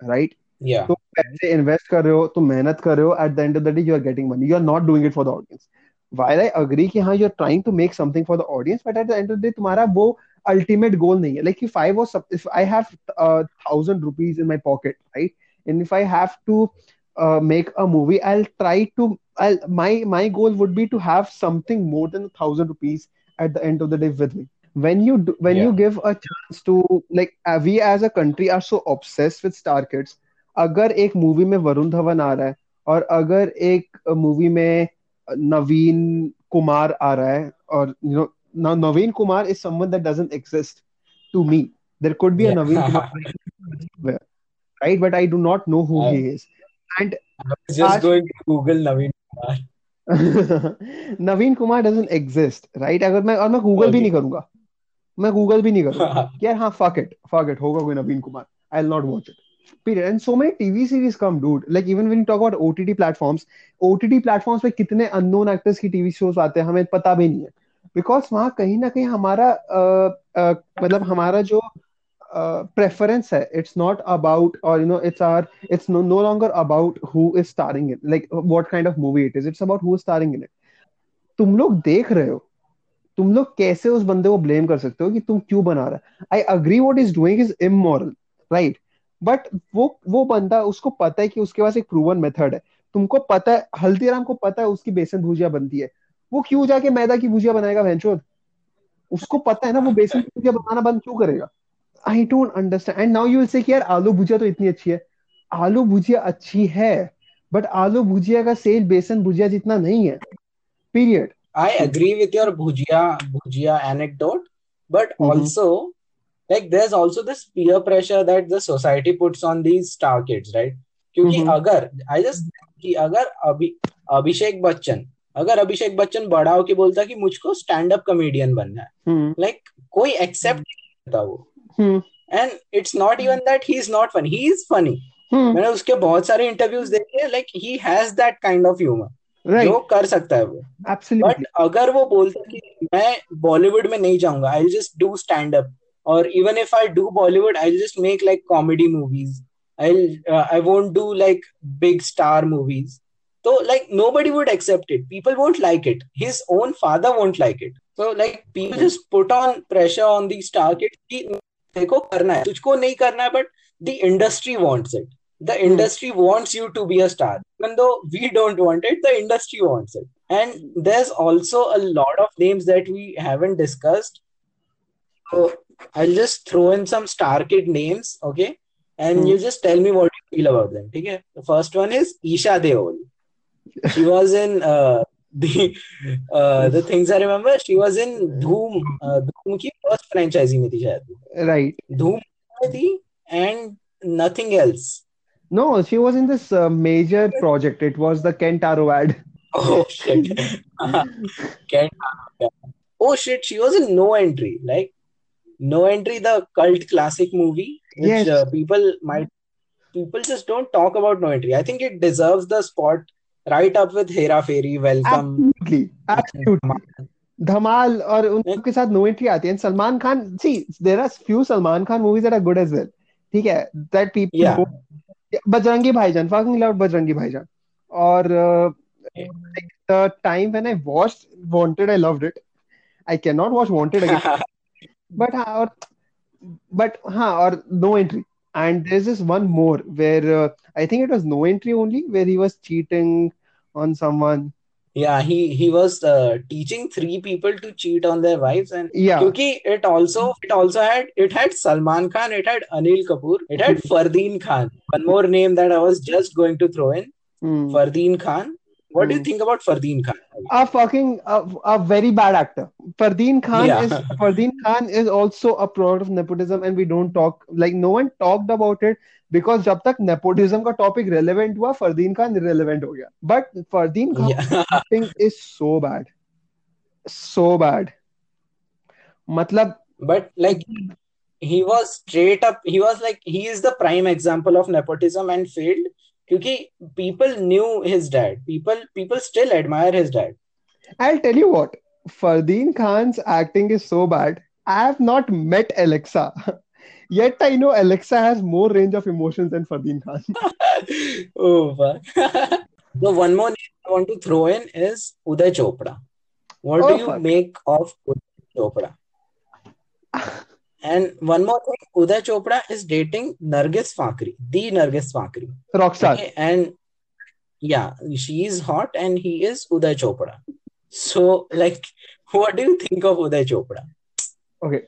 right? Yeah. तो पैसे इन्वेस्ट कर रहे हो तो मेहनत कर रहे हो at the end of the day you are getting money you are not doing it for the audience while I agree कि हाँ you are trying to make something for the audience but at the end of the day तुम्हारा वो ultimate goal नहीं है like if I was if I have thousand rupees in my pocket right and if I have to make a movie i'll try to I'll, my my goal would be to have something more than a thousand rupees at the end of the day with me when you do, when Yeah. you give a chance to like uh, we as a country are so obsessed with star kids अगर एक movie में वरुण धवन आ रहा है और अगर एक movie में नवीन कुमार आ रहा है और you know now Naveen Kumar is someone that doesn't exist to me. There could be yeah. a Naveen Kumar, right? But I do not know who I, he is. And I'm just Ash, going to Google Naveen Kumar. Naveen Kumar doesn't exist right अगर मैं और मैं Google भी नहीं करूँगा मैं Google भी नहीं करूँगा यार हाँ फक इट फक इट होगा कोई Naveen Kumar I not watch it period and so many TV series come dude like even when talk about OTT platforms OTT platforms पे कितने अननोन एक्टर्स की टीवी शोज़ आते हैं हमें पता भी नहीं है बिकॉज़ वहाँ कहीं ना कहीं हमारा मतलब हमारा जो प्रेफरेंस है इट्स नॉट अबाउट और you know it's are it's no longer about who is starring in like what kind of movie it is it's about who is starring in it तुम लोग देख रहे हो। तुम लोग कैसे उस बंदे को ब्लेम कर सकते हो कि तुम क्यों बना रहा है? I agree what is doing is immoral right but वो वो बंदा, उसको पता है कि उसके पास एक प्रूवन मेथड है। तुमको पता है, हल्दीराम को पता है उसकी बेसन भुजिया बनती है। वो क्यों जाके मैदा की भुजिया बनाएगा भैंचोद उसको पता है ना वो बेसन की भुजिया बनाना बंद क्यों करेगा I don't understand and now you will say कि यार आलू भुजिया तो इतनी अच्छी है आलू भुजिया अच्छी है बट आलू भुजिया का सेल बेसन भुजिया जितना नहीं है period I agree with your bhujia bhujia anecdote, but Mhm. also like there's also this peer pressure that the society puts on these star kids, right? क्योंकि Mhm. अगर I just कि अगर अभी अभिषेक बच्चन अगर अभिषेक बच्चन बड़ा होके बोलता कि मुझको स्टैंड अप कॉमेडियन बनना है। हम्म। लाइक कोई एक्सेप्ट नहीं करता वो। And it's not even that he is not funny he is funny मैंने उसके बहुत सारे इंटरव्यूज़ देखे like he has that kind of humour जो कर सकता है वो। बट अगर वो बोलता कि मैं बॉलीवुड में नहीं जाऊँगा I just do stand up और even if I do Bollywood I just make like comedy movies I I won't do like big star movies तो like nobody would accept it people won't like it his own father won't like it so like people just put on pressure on these star kids कि देखो करना है तुझको नहीं करना है but the industry wants it the industry wants you to be a star even though we don't want it the industry wants it and there's also a lot of names that we haven't discussed so i'll just throw in some star kid names okay and Hmm. you just tell me what you feel about them okay the first one is isha deol she was in uh, the uh, the things i remember she was in dhoom uh, dhoom की first franchise में थी शायद right धूम में थी and nothing else No, she was in this uh, major project. It was the Kentaro ad. Oh shit. Can't Oh shit, she was in No Entry. Like No Entry, the cult classic movie, which Yes. uh, people might people just don't talk about No Entry. I think it deserves the spot right up with Hera Fairy, Welcome. Absolutely, absolutely. धमाल और उनके साथ No entry आती है। Salman Khan see there are few Salman Khan movies that are good as well ठीक है? That people Bajrangi भाईजान fucking loved Bajrangi Bhaijaan. और the time when I watched Wanted I loved it I can not watch Wanted again but हाँ और but हाँ और no entry. and there's this one more where uh, I think it was no entry only where he was cheating on someone. Yeah, he he was uh, teaching three people to cheat on their wives, and yeah, because it also it also had it had Salman Khan, it had Anil Kapoor, it had Fardeen Khan. One more name that I was just going to throw in, mm. Fardeen Khan, What do you Hmm. think about Fardeen Khan? a fucking a, a very bad actor. Fardeen Khan Yeah. is Fardeen Khan is also a product of nepotism, and we don't talk like no one talked about it because जब तक nepotism का topic relevant हुआ, Fardeen Khan irrelevant हो गया. But Fardeen Khan Yeah. acting is so bad, so bad. मतलब But like he was straight up, he was like he is the prime example of nepotism and failed. because people knew his dad. People people still admire his dad. I'll tell you what, Fardeen Khan's acting is so bad. I have not met Alexa. Yet I know Alexa has more range of emotions than Fardeen Khan. oh fuck. so one more name I want to throw in is Uday Chopra. What Oh, do you fuck. make of Uday Chopra? And one more thing, Uday Chopra is dating Nargis Fakri, the Nargis Fakri. Rockstar. Okay, and yeah, she is hot and he is Uday Chopra. So, like, what do you think of Uday Chopra? Okay.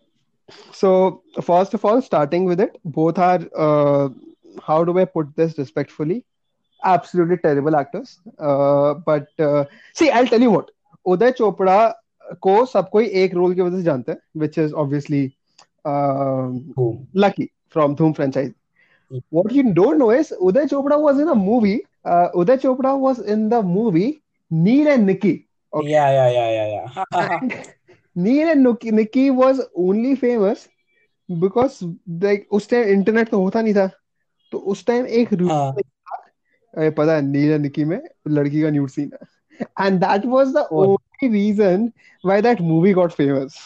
So first of all, starting with it, both are uh, how do I put this respectfully? Absolutely terrible actors. Uh, but uh, see, I'll tell you what. Uday Chopra को सब कोई एक role की वजह से जानते हैं, which is obviously uh, Lucky from Dhoom franchise. Hmm. What you don't know is Uday Chopra was in a movie. Uh, Uday Chopra was in the movie Neil and Nikki. Okay. Yeah, yeah, yeah, yeah, yeah. And Neil and Nikki, Nikki was only famous because like उस time internet तो होता नहीं था तो उस time एक हाँ. पता है नील एंड निकी में लड़की का न्यूड सीन है and that was the Oh. Only reason why that movie got famous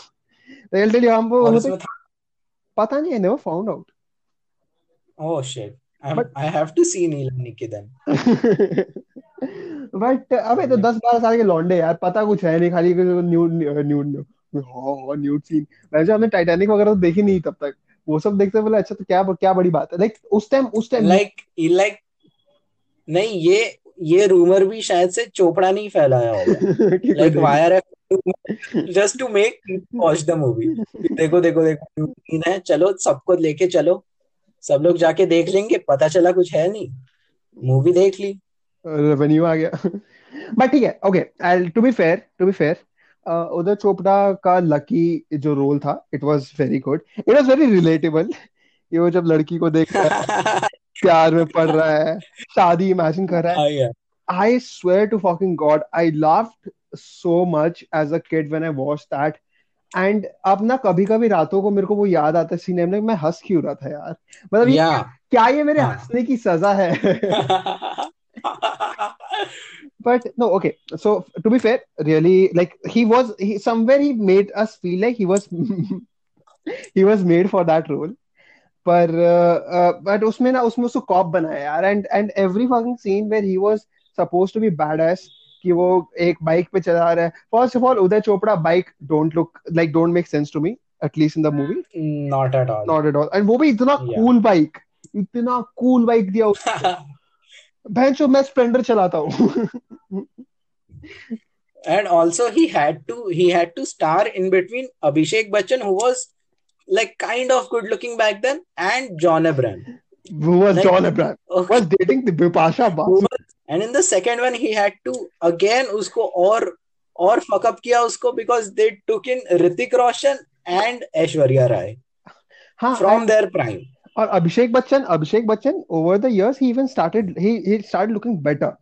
I'll tell you हमको और वो तो पता नहीं I never found out Oh shit. I'm, But- I have to see and Nikki then. But अबे तो दस बारह साल के लौंडे यार पता कुछ है नहीं खाली न्यूड न्यूड हाँ न्यूड सीन वैसे हमने टाइटैनिक वगैरह तो देखी नहीं तब तक। वो सब देखते बोले अच्छा तो क्या क्या बड़ी बात है? लाइक उस टाइम उस टाइम Like, like, नहीं ये ये रूमर भी शायद से चोपड़ा नहीं फैलाया होगा। like wire just to make people watch the movie. देखो देखो देखो scene है चलो सबको लेके चलो। सब लोग जाके देख लेंगे पता चला कुछ है नहीं। मूवी देख ली। रेवेन्यू आ गया। बट ठीक है okay I to be fair to be fair Uday Chopra का लकी जो रोल था it was very good it was very relatable ये वो जब लड़की को देख रहा है प्यार में पड़ रहा है शादी इमेजिन कर रहा है। आई यार to swear God I God, I laughed so much as a kid when I watched that. And अब ना कभी कभी रातों को मेरे को वो याद आता है सीन में मैं हंस क्यों रहा था यार मतलब ये या क्या ये मेरे हाँ। हंसने की सजा है but no okay so to be fair really like he was he somewhere he made us feel like he was he was made for that role पर बट उसमें ना उसमें उसको कॉप बनाया यार and and every fucking scene where he was suppose to be badass कि वो एक बाइक पे चला रहा है। First of all Uday Chopra bike don't look like don't make sense to me at least in the movie not at all not at all and वो भी इतना कूल बाइक इतना कूल बाइक दिया उसको भैंसो मैं स्प्लेंडर चलाता हूँ। And also he had to he had to star in between Abhishek Bachchan who was like kind of good looking back then and John Abraham वो was John Abraham was dating Bipasha Basu and in the second one he had to again उसको और और fuck up किया उसको because they took in Hrithik Roshan and Aishwarya Rai हाँ from there prime और Abhishek Bachchan Abhishek Bachchan over the years he even started he he started looking better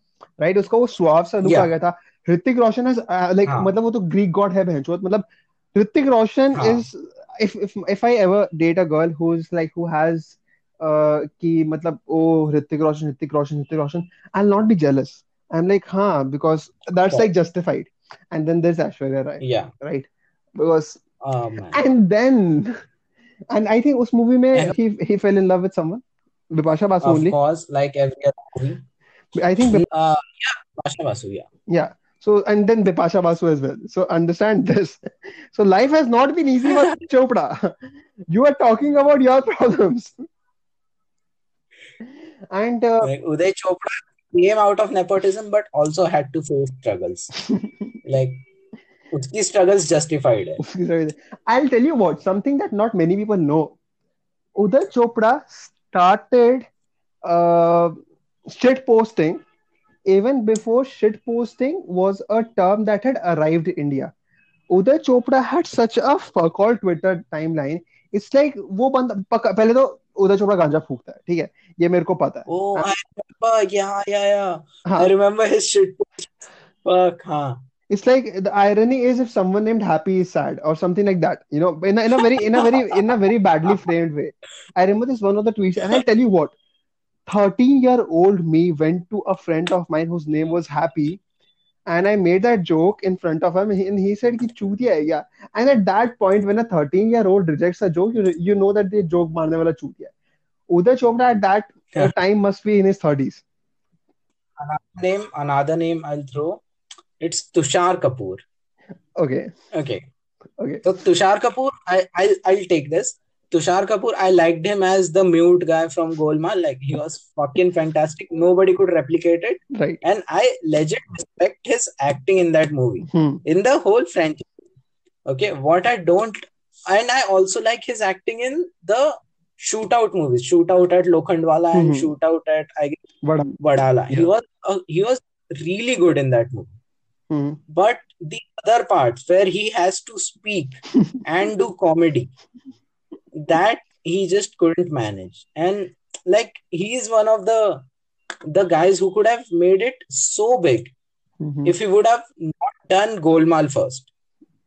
right उसका वो swag सा लुक आ गया था। ऋतिक रोशन हैज़ लाइक मतलब वो तो ग्रीक गॉड है बहनचोद मतलब Hrithik Roshan is if if I ever date a girl who is like who has कि मतलब oh Hrithik Roshan Hrithik Roshan Hrithik Roshan I'll not be jealous I'm like हाँ because that's Yeah. like justified and then there's Aishwarya Rai yeah right because oh man and then and I think उस movie में And- he he fell in love with someone Bipasha Basu of only course like every other movie I think Bip- uh yeah Pasha Basu yeah yeah so and then Bipasha Basu as well so understand this so life has not been easy for Chopra you are talking about your problems and uh, like Uday Chopra came out of nepotism but also had to face struggles like उसकी struggles justified है I'll tell you what something that not many people know Uday Chopra started uh, shit posting even before shit posting was a term that had arrived India. Uday Chopra had such a fuck all Twitter timeline. It's like वो बंदा पहले तो उदय चोपड़ा गांजा फूकता है ठीक है ये मेरे को पता है oh I remember yeah yeah yeah I remember his shit fuck हाँ it's like the irony is if someone named happy is sad or something like that you know in a, in a very in a very in a very badly framed way i remember this one of the tweets and i'll tell you what 13 year old me went to a friend of mine whose name was happy and i made that joke in front of him and he said ki chutiya hai kya and at that point when a 13 year old rejects a joke you, you know that the joke marne wala chutiya hai uday chopra at that yeah. time must be in his 30s another name another name i'll throw it's tushar kapoor okay okay okay so tushar kapoor i I'll, I'll take this Tushar Kapoor, I liked him as the mute guy from Golmaal. Like he was fucking fantastic. Nobody could replicate it. Right. And I legit respect his acting in that movie. Hmm. In the whole franchise. Okay. What I don't and I also like his acting in the shootout movies. Shootout at Lokhandwala mm-hmm. and shootout at I guess Vadala. Yeah. He was uh, he was really good in that movie. Mm-hmm. But the other parts where he has to speak and do comedy that he just couldn't manage and like he is one of the the guys who could have made it so big mm-hmm. if he would have not done Golmaal 1st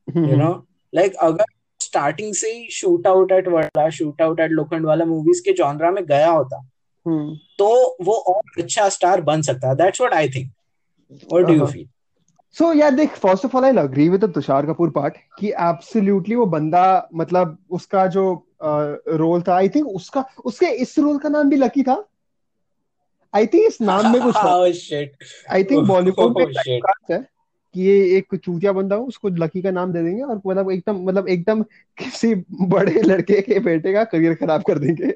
mm-hmm. you know like अगर starting से ही shoot out at Wadala shoot out at Lokhandwala movies के genre में गया होता hmm. तो वो और अच्छा स्टार बन सकता है that's what I think what do you feel so yeah देख first of all I agree with Tushar Kapoor part कि एब्सोल्युटली वो बंदा मतलब उसका जो रोल था। आई थिंक उसका उसके इस रोल का नाम भी लकी था। आई थिंक इस नाम में कुछ आई थिंक बॉलीवुड में है कि ये एक चूतिया बंदा हो उसको लकी का नाम दे देंगे और मतलब एकदम मतलब एकदम किसी बड़े लड़के के बेटे का करियर खराब कर देंगे।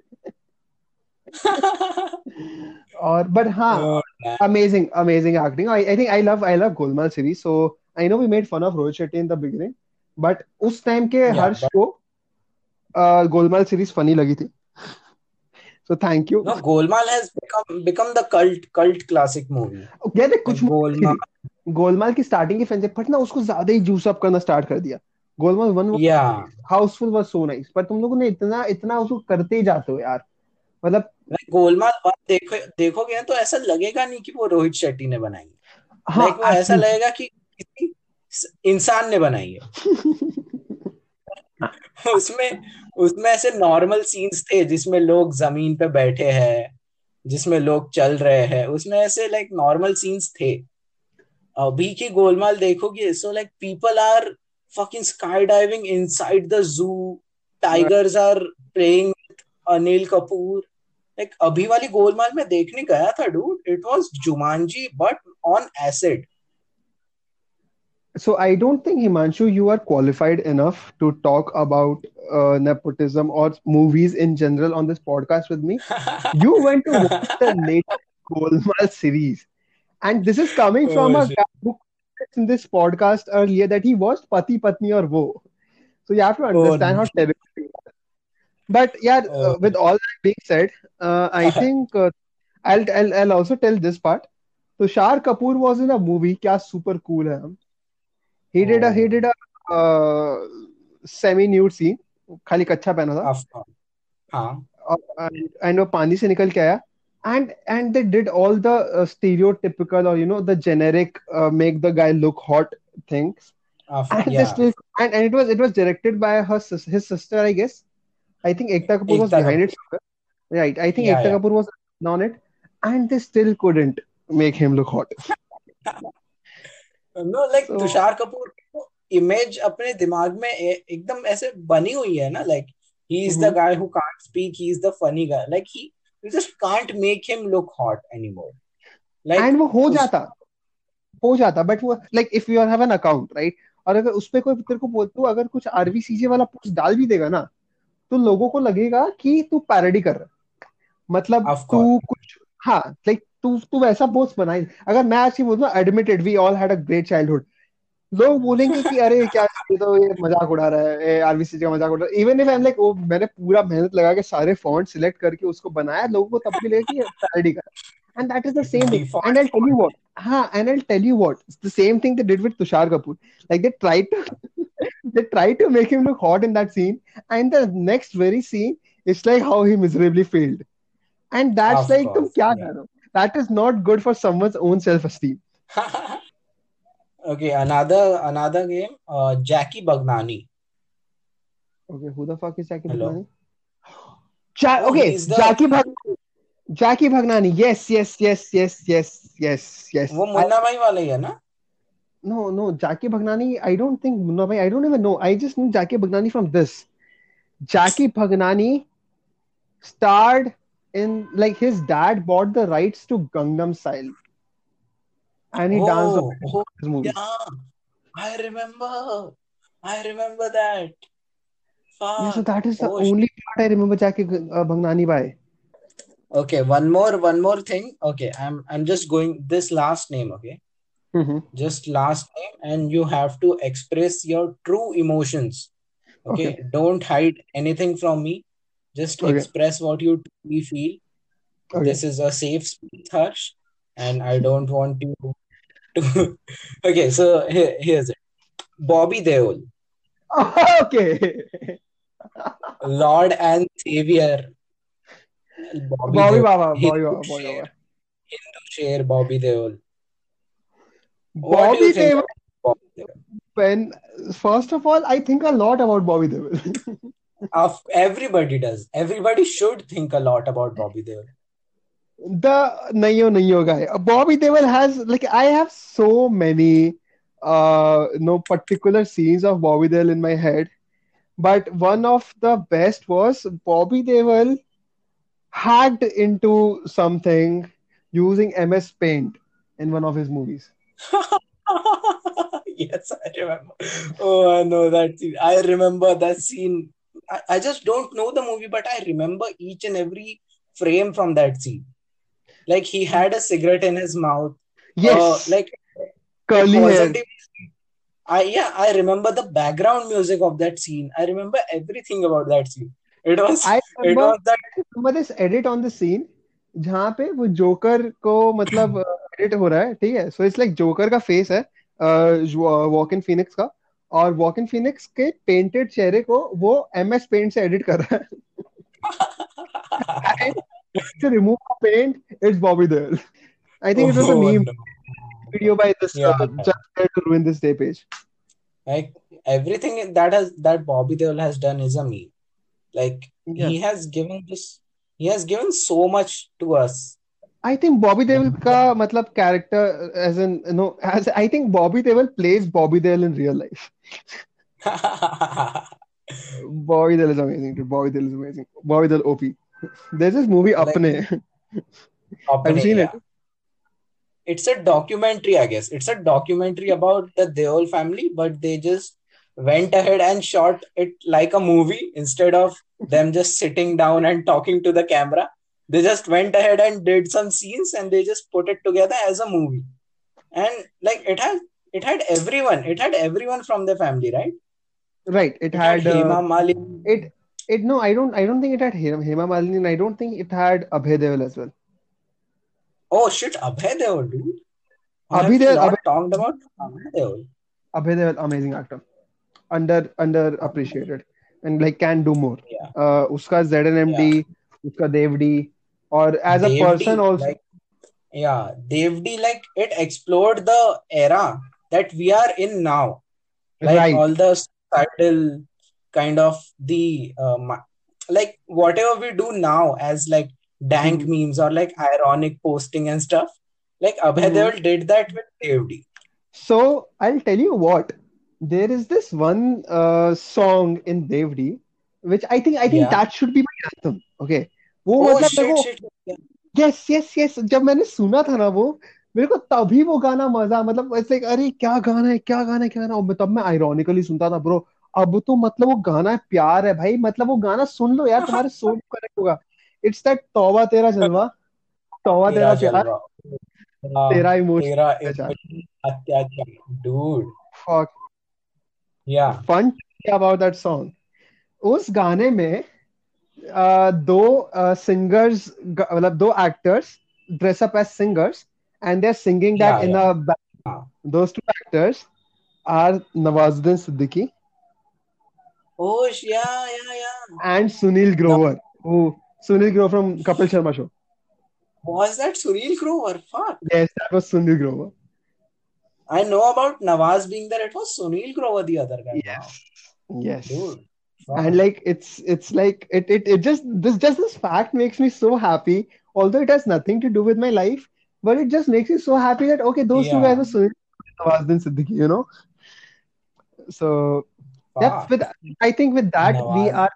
और बट हाँ amazing amazing acting I I think I love I love Golmaal series so I know we made fun of Rohit Shetty in the beginning but उस टाइम के yeah, हर्ष को गोलमाल सीरीज़ फनी लगी थी। So thank you. No golmaal has become become the cult cult classic movie. yeah कुछ गोलमाल गोलमाल की starting की fans but ना उसको ज़्यादा ही जूस अप करना स्टार्ट कर दिया। गोलमाल वन या हाउसफुल वाज सो नाइस पर तुम लोगों ने इतना इतना उसको करते ही जाते हो यार। मतलब गोलमाल वन देखो देखोगे तो ऐसा लगेगा नहीं कि वो रोहित शेट्टी ने बनाई है। हाँ, वो ऐसा लगेगा कि किसी इंसान ने बनाई है। उसमें उसमें ऐसे नॉर्मल सीन्स थे जिसमें लोग ज़मीन पे बैठे हैं जिसमें लोग चल रहे हैं उसमें ऐसे लाइक नॉर्मल सीन्स थे। अभी की गोलमाल देखोगे so like people are fucking skydiving inside the zoo tigers are playing with Anil Kapoor like अभी वाली गोलमाल में देखने गया था dude it was Jumanji but on acid so I don't think Himanshu, you are qualified enough to talk about uh, nepotism or movies in general on this podcast with me. you went to watch the latest Golmaal series, and this is coming oh, from a guy who in this podcast earlier that he watched Pati Patni or Wo. So you have to oh, understand oh, how terrible. But yeah, oh. uh, with all that being said, uh, I think uh, I'll, I'll I'll also tell this part. So Shar Kapoor was in a movie. Kya super cool hai he did a he did a uh, semi nude scene खाली कच्छा पहना था हाँ and वो पानी से निकल के आया and and they did all the uh, stereotypical or you know the generic uh, make the guy look hot things uh, and, yeah. still, and and it was it was directed by her his sister I guess I think Ekta Kapoor Ekta was behind Kapoor. it right I think yeah, Ekta yeah. Kapoor was on it and they still couldn't make him look hot no like Tushar Kapoor image अपने दिमाग में एकदम ऐसे बनी हुई है ना like he is the guy who can't speak he is the funny guy like he you just can't make him look hot anymore like and वो हो जाता हो जाता बट वो like if you have an account right और अगर उस पे कोई तेरे को बोल तू अगर कुछ आरबीसीजे वाला पोस्ट डाल भी देगा ना तो लोगों को लगेगा कि तू पैरोडी कर रहा मतलब तू कुछ हाँ लाइक तू तू वैसा पोस्ट बनाई। अगर मैं ऐसी बोलूँ admitted we all had a great childhood लोग बोलेंगे कि अरे क्या ये तो ये मज़ाक उड़ा रहा है आरबीसीजी का मज़ाक उड़ा इवन इफ़ आई लाइक वो मैंने पूरा मेहनत लगा के सारे फॉन्ट सिलेक्ट करके उसको बनाया लोगों को तब भी लगे कि parody and that is the same thing and I tell you what हाँ and I tell you what the same thing they did with Tushar Kapoor like they try to they try to make him look hot in that scene and the next very scene it's like how he miserably failed and that's like तुम क्या कर? रहे हो that is not good for someone's own self esteem Okay, another another game, uh, Jackie Bagnani. Okay, who the fuck is Jackie Hello. Bhagnani? Ja- Oh, okay, the Jackie Bhag Jackie Bhagnani. Yes, yes, yes, yes, yes, yes, yes. वो मुन्ना भाई वाला ही है ना? no, no, Jackie Bhagnani. I don't think Munna bhai. I don't even know. I just knew Jackie Bhagnani from this. Jackie Bhagnani starred in like his dad bought the rights to Gangnam Style, and he danced Oh, it in oh, his movies. yeah. I remember. I remember that. Yeah, so that is the Oh, only part I remember Jackie uh, Bhagnani by. okay. One more, one more thing. Okay, I'm I'm just going this last name. Okay, hmm just last name, and you have to express your true emotions. Okay, Okay, don't hide anything from me. Just okay, express what you truly feel. okay. This is a safe space, Harsh, and I don't want you to. Okay, so here, here's it. Bobby Deol, okay. Lord and Savior, Bobby Bobby Deol, Baba, Bobby Hindu Baba, Bobby Baba. Hindu Sher, Bobby Deol. What do you Bobby Deol, about Bobby Deol? when first of all, I think a lot about Bobby Deol. Of everybody does. Everybody should think a lot about Bobby Deol. The Nayo Nayo guy. Bobby Deol has like I have so many uh no particular scenes of Bobby Deol in my head, but one of the best was Bobby Deol hacked into something using MS Paint in one of his movies. Yes, I remember. Oh, I know that scene. I remember that scene. I, I just don't know the movie, but I remember each and every frame from that scene. Like he had a cigarette in his mouth. Yes. Uh, like curly hair. I yeah, I remember the background music of that scene. I remember everything about that scene. It was I it was that remember this edit on the scene जहाँ पे वो joker को मतलब edit हो रहा है ठीक है सो इट्स लाइक जोकर का फेस है वॉकिन फिनिक्स का और वॉकिन फिनिक्स के पेंटेड चेहरे को वो एमएस पेंट से एडिट कर रहा है to remove the paint It's Bobby Deol. I think oh, it was a oh, meme no. video by this yeah, uh, yeah. to ruin this day page. Like everything that has that Bobby Deol has done is a meme. Like yeah. he has given this, he has given so much to us. I think Bobby Deol ka matlab character as in you know as I think Bobby Deol plays Bobby Deol in real life. Bobby Deol is amazing. Bobby Deol is amazing. Bobby Deol OP. There's this movie like, Apne. Apne, seen it. It's a documentary, I guess. It's a documentary about the Deol family, but they just went ahead and shot it like a movie instead of them just sitting down and talking to the camera. They just went ahead and did some scenes and they just put it together as a movie. And like it had it had everyone. It had everyone from the family, right? right it It had had uh, Hema Malini. it it no I don't I don't think it had Hema, Hema Malini and I don't think it had Abhay Deol as well Oh shit, Abhay Deol, dude. Abhay Deol. Abhay... talked about Abhay Deol. Abhay Deol, amazing actor. Under under appreciated, and like can do more. Yeah. Uh, uska ZNMD, yeah. uska Devdi, or as Devdi, a person also. Like, yeah, Devdi like it explored the era that we are in now, like right. all the subtle kind of the uh, like whatever we do now as like dank Mhm. memes or like ironic posting and stuff. Like Abhay Mhm. Deol did that with Devdi. So I'll tell you what. There is this one uh, song in Devdi, which I think I think Yeah. that should be my anthem. Okay. वो Oh मतलब shit, को shit. yeah. Yes yes yes जब मैंने सुना था ना वो मेरे को तभी वो गाना मज़ा मतलब ऐसे अरे क्या गाना है क्या गाना है क्या गाना है और तब मैं आयरॉनिकली सुनता था ब्रो अब तो मतलब वो गाना है प्यार है भाई मतलब वो गाना सुन लो यार तुम्हारे सोल कनेक्ट होगा इट्स दैट तौबा तेरा जलवा तौबा तेरा जलवा तेरा इमोशन तेरा अत्याचार dude fuck yeah fun about that song उस गाने में दो सिंगर्स मतलब दो actors dress up as singers and they are singing that in a those two actors are Nawazuddin Siddiqui ओश yeah yeah yeah and Sunil Grover who Sunil Grover from Kapil Sharma show. Was that Sunil Grover? Fuck. Yes, that was Sunil Grover. I know about Nawaz being there. It was Sunil Grover, the other guy. Wow. Yes, yes. Dude. And like it's it's like it it it just this just this fact makes me so happy. Although it has nothing to do with my life, but it just makes me so happy that okay, those two guys Yeah. were Sunil Grover and Siddiqui, you know. So Fuck. with I think with that we are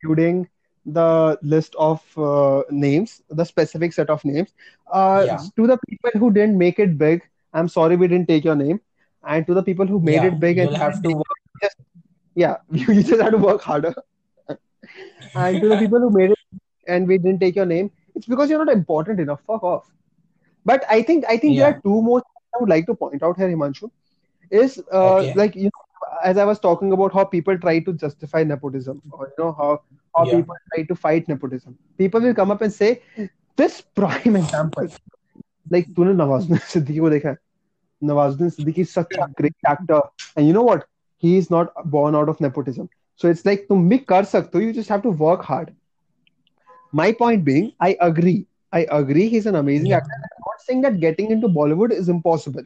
concluding the list of uh, names, the specific set of names. Uh, Yeah. to the people who didn't make it big, I'm sorry we didn't take your name. And to the people who made Yeah. it big and have to work. just yeah, you just have to work harder. And to the people who made it and we didn't take your name, it's because you're not important enough. Fuck off. But I think I think there are two more things I would like to point out here, Himanshu. Is uh, Okay. like you know, as I was talking about how people try to justify nepotism, or you know how how Yeah. people try to fight nepotism. People will come up and say, this prime example, like तूने नवाजुद्दीन सिद्दीकी को देखा है? Nawazuddin Siddiqui is such a great actor, and you know what? He is not born out of nepotism. So it's like तुम भी कर सकते हो. You just have to work hard. My point being, I agree. I agree. He's an amazing Yeah. actor. I'm not saying that getting into Bollywood is impossible.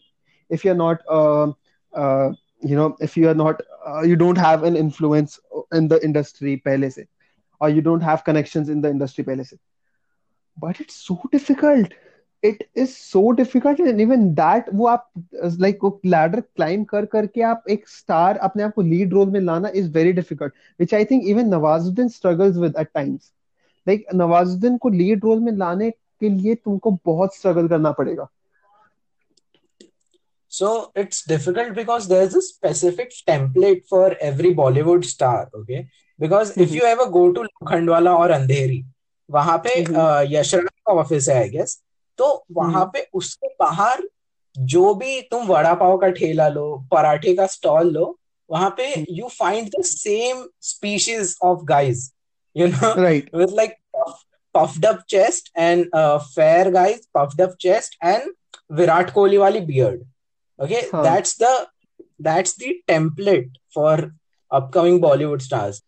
If you're not, uh, uh, you know, if you are not, uh, you don't have an influence in the industry पहले से, or you don't have connections in the industry पहले से. But it's so difficult. It is so difficult, and even that वो आप like वो ladder climb कर करके आप एक star अपने आप को lead role में लाना is very difficult, which I think even Nawazuddin struggles with at times. Like Nawazuddin को लीड रोल में लाने के लिए तुमको बहुत स्ट्रगल करना पड़ेगा So it's difficult because there's a specific template for every Bollywood star, okay? Because mm-hmm. if Mhm. you ever go to Lokhandwala or Andheri, वहाँ पे Mhm. अ, यशराज का ऑफ़िस है आई गेस तो वहाँ पे उसके बाहर जो भी तुम वड़ा पाव का ठेला लो पराठे का स्टॉल लो वहाँ पे you find the same species of guys you know right with like puff, puffed up chest and uh, fair guys, puffed up chest and Virat Kohli wali beard. Okay, Huh. that's the that's the template for upcoming Bollywood stars.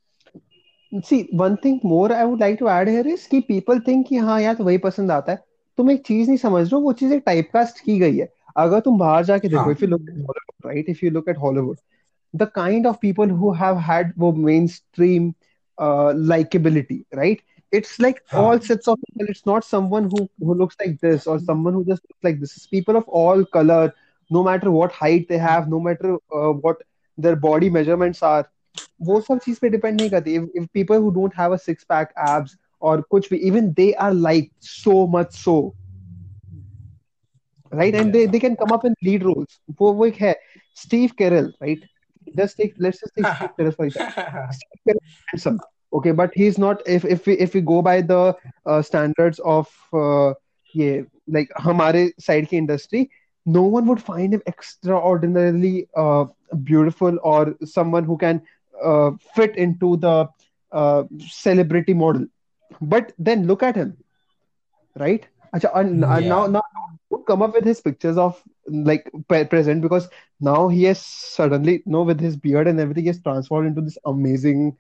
See one thing more I would like to add here is कि people think कि हाँ यार तो वही पसंद आता है तुम एक चीज़ नहीं समझ रहे हो वो चीज़ एक टाइपकास्ट की गई है अगर तुम बाहर जाके देखो हाँ. If you look at Hollywood right if you look at Hollywood the kind of people who have had वो mainstream uh, likability right it's like हाँ. all sets of people it's not someone who who looks like this or someone who just looks like this it's people of all color no matter what height they have no matter what their body measurements are वो सब चीज़ पे depend नहीं करती। If people who don't have a six pack abs और कुछ भी even they are like so much so right and they they can come up in lead roles वो वो एक है Steve Carell right just take let's just take Steve Carell for Steve Carell okay but he is not if if we if we go by the standards of ये like हमारे side की industry no one would find him extraordinarily uh, beautiful or someone who can uh, fit into the uh, celebrity model. But then look at him right? Acha, and, and now now come up with his pictures of like present because now he has suddenly you know with his beard and everything he has transformed into this amazing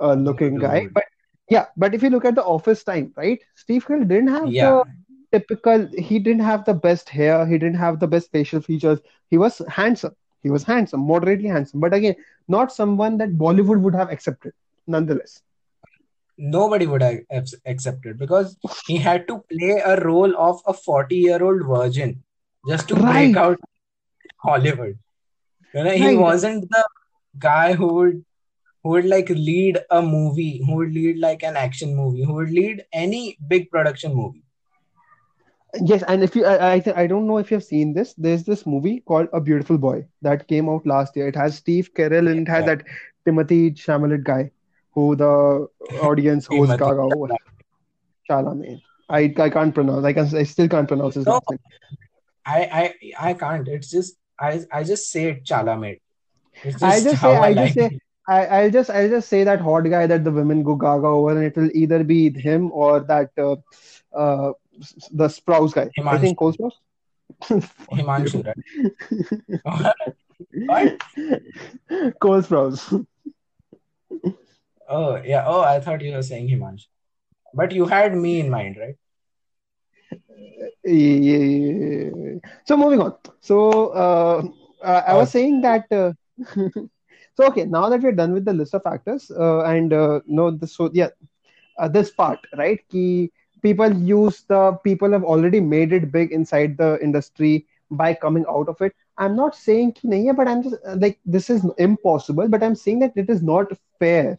uh, looking guy. but yeah but if you look at the office time right? Steve Carell didn't have Yeah. the typical he didn't have the best hair he didn't have the best facial features he was handsome he was handsome moderately handsome but again not someone that Bollywood would have accepted nonetheless Nobody would have accepted because he had to play a role of a 40 year old virgin just to Right. break out Hollywood. You know, he Right. wasn't the guy who would who would like lead a movie, who would lead like an action movie, who would lead any big production movie. Yes, and if you, I, I, I don't know if you've seen this. There's this movie called A Beautiful Boy that came out last year. It has Steve Carell and it has Yeah. that Timothy Chalamet guy, who the audience goes Timothy gaga over. Chalamet. I, I can't pronounce. I can. I still can't pronounce his No. last name. I I I can't. It's just I I just say it Chalamet. I just say. I I like just say. it. I, I'll just. I'll just say that hot guy that the women go gaga over, and it will either be him or that uh, uh, the Sprouse guy. I think Cole Sprouse. Himanshu, right? what? Cole Sprouse. Oh, yeah. Oh, I thought you were saying Himanshu. But you had me in mind, right? Yeah. So moving on. So uh, I was Oh, saying that. Uh, so okay, now that we're done with the list of factors, uh, and uh, no, this so yeah, uh, this part, right? Ki people use the people have already made it big inside the industry by coming out of it. I'm not saying ki nahi hai, but I'm just uh, like this is impossible. But I'm saying that it is not fair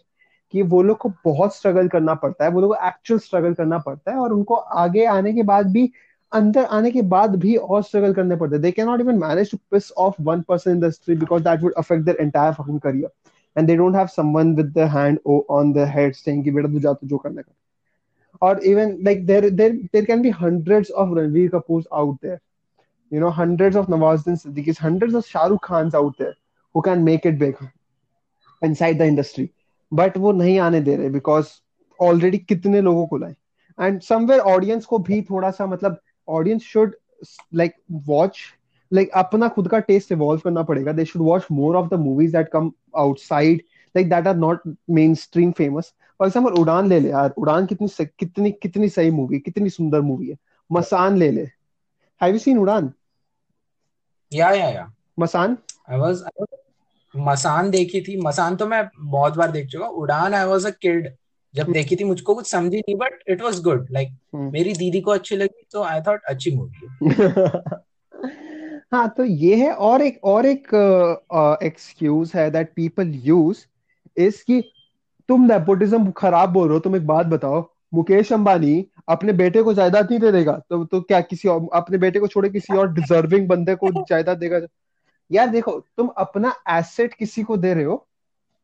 कि वो लोग को बहुत struggle करना पड़ता है वो लोग को एक्चुअल स्ट्रगल करना पड़ता है और उनको आगे आने के बाद भी अंदर आने के बाद भी और स्ट्रगल करने पड़ते हैं they can not even manage to piss off one person in the street because that would affect their entire fucking career and they don't have someone with the hand on the head saying कि बेटा तू जा तू जो करना कर or even like there there there can be hundreds of Ranveer Kapoors out there you know hundreds of Nawazuddin Siddiquis hundreds of Shah Rukh Khans out there who can make it big inside the industry but वो नहीं आने दे रहे because already कितने लोगों को लाए and somewhere audience को भी थोड़ा सा मतलब audience should like watch like अपना खुद का टेस्ट इवॉल्व करना पड़ेगा they should watch more of the movies that come outside like that are not main stream famous for example Udaan ले ले यार उड़ान कितनी कितनी कितनी सही मूवी कितनी सुंदर मूवी है। मसान ले ले। Have you seen Udaan? yeah, yeah, yeah. Masaan? I was Masaan देखी थी। मसान तो मैं बहुत बार देख चुका Udaan I was a kid जब देखी थी मुझको कुछ समझी नहीं but it was good like मेरी दीदी को अच्छी लगी तो आई थॉट अच्छी मूवी हाँ। तो ये है और एक और एक एक्सक्यूज uh, है दैट पीपल यूज़ इज़ कि तुम नेपोटिज्म खराब बोल रहे हो तुम एक बात बताओ। मुकेश अंबानी अपने बेटे को जायदाद नहीं दे देगा? तो तो क्या किसी और अपने बेटे को छोड़े किसी और डिजर्विंग बंदे को जायदाद देगा? यार देखो तुम अपना एसेट किसी को दे रहे हो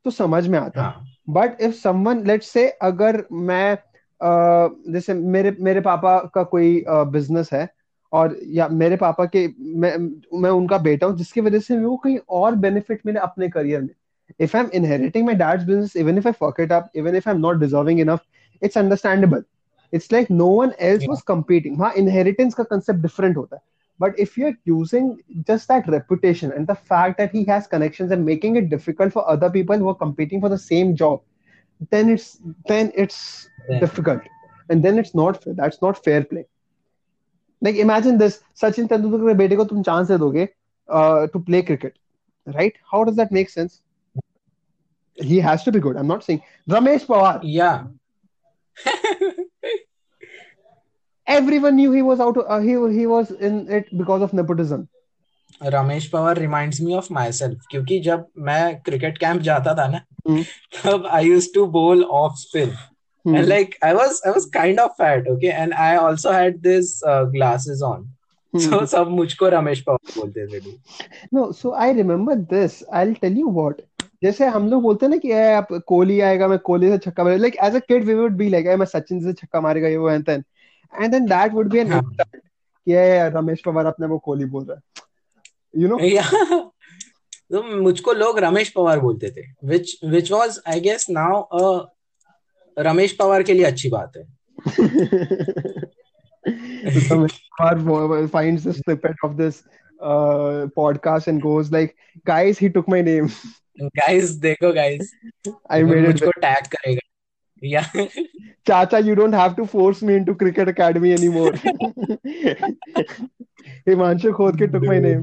तो समझ में आता है। But if someone let's say अगर मैं uh, जैसे मेरे मेरे पापा का कोई बिज़नेस uh, है और या मेरे पापा के मैं मैं उनका बेटा हूँ जिसकी वजह से वो कहीं और बेनिफिट मिले अपने करियर में। if i'm inheriting my dad's business even if i fuck it up even if i'm not deserving enough it's understandable. It's like no one else yeah. was competing. My inheritance ka concept different hota. But if you're using just that reputation and the fact that he has connections and making it difficult for other people who are competing for the same job then it's then it's yeah. difficult. And then it's not fair. That's not fair play. Like imagine this. Sachin tendulkar ke bete ko tum chance doge uh, to play cricket. Right? How does that make sense? he has to be good. I'm not saying Ramesh Pawar. Yeah. Everyone knew he was out. Uh, he he was in it because of nepotism. Ramesh Powar reminds me of myself क्योंकि जब मैं cricket camp जाता था ना Hmm. तब I used to bowl off spin Hmm. and like I was I was kind of fat, okay, and I also had this uh, glasses on. So सब मुझको रमेश पवार बोलते थे dude. No, so I remember this. I'll tell you what. जैसे हम लोग बोलते हैं ना कि आप कोहली आएगा मैं कोहली से छक्का मारेगा। Like as a kid we would be like मैं सचिन से छक्का मारेगा ये वो and then and then that would be an हाँ. इंसल्ट कि रमेश पवार अपने वो कोहली बोल रहा है. यू नो तो मुझको लोग रमेश पवार बोलते थे which was I guess now a Ramesh Pawar के लिए अच्छी बात है। uh, podcast and goes like, "Guys, he took my guys देखो गाइस आई मेड मुझको टैग करेगा. चाचा you don't have to force me into cricket academy anymore Himanshu Khodke took मैंने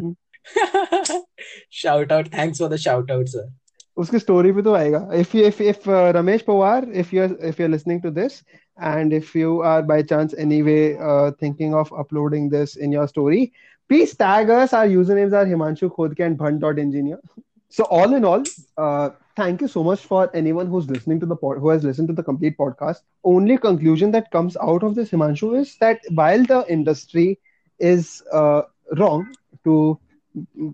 shout out thanks for the shout out sir उसकी story भी तो आएगा. If if if Ramesh Pawar if you if you are listening to this and if you are by chance any way thinking of uploading this in your story please tag us our user names are Himanshu Khodke and Bhand dot engineer so all in all uh, thank you so much for anyone who's listening to the pod, who has listened to the complete podcast. Only conclusion that comes out of this Himanshu is that while the industry is uh, wrong to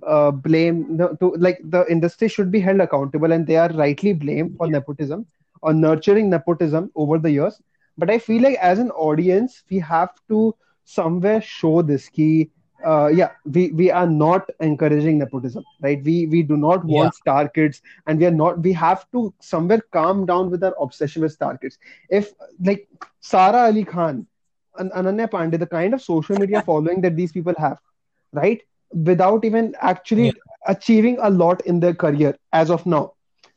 uh, blame the, to like the industry should be held accountable and they are rightly blamed for nepotism or nurturing nepotism over the years. But i feel like as an audience we have to somewhere show this key uh, yeah we we are not encouraging nepotism right we we do not want Yeah. star kids and we are not we have to somewhere calm down with our obsession with star kids if like sara ali khan and ananya pandey the kind of social media following that these people have right? Without even actually yeah. achieving a lot in their career as of now,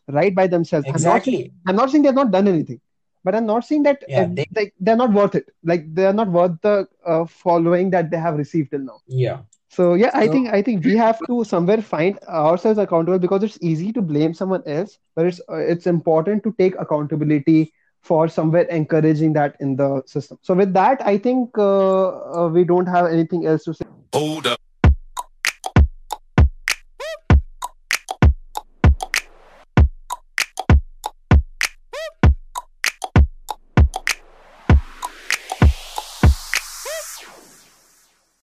right? By themselves. Exactly. I'm not, I'm not saying they've not done anything, but I'm not saying that yeah, uh, they, like they're not worth it. Like they're not worth the uh, following that they have received till now. Yeah. So yeah, I think I think we have to somewhere find ourselves accountable because it's easy to blame someone else, but it's uh, it's important to take accountability for somewhere encouraging that in the system. So with that, I think uh, uh, we don't have anything else to say. Hold up.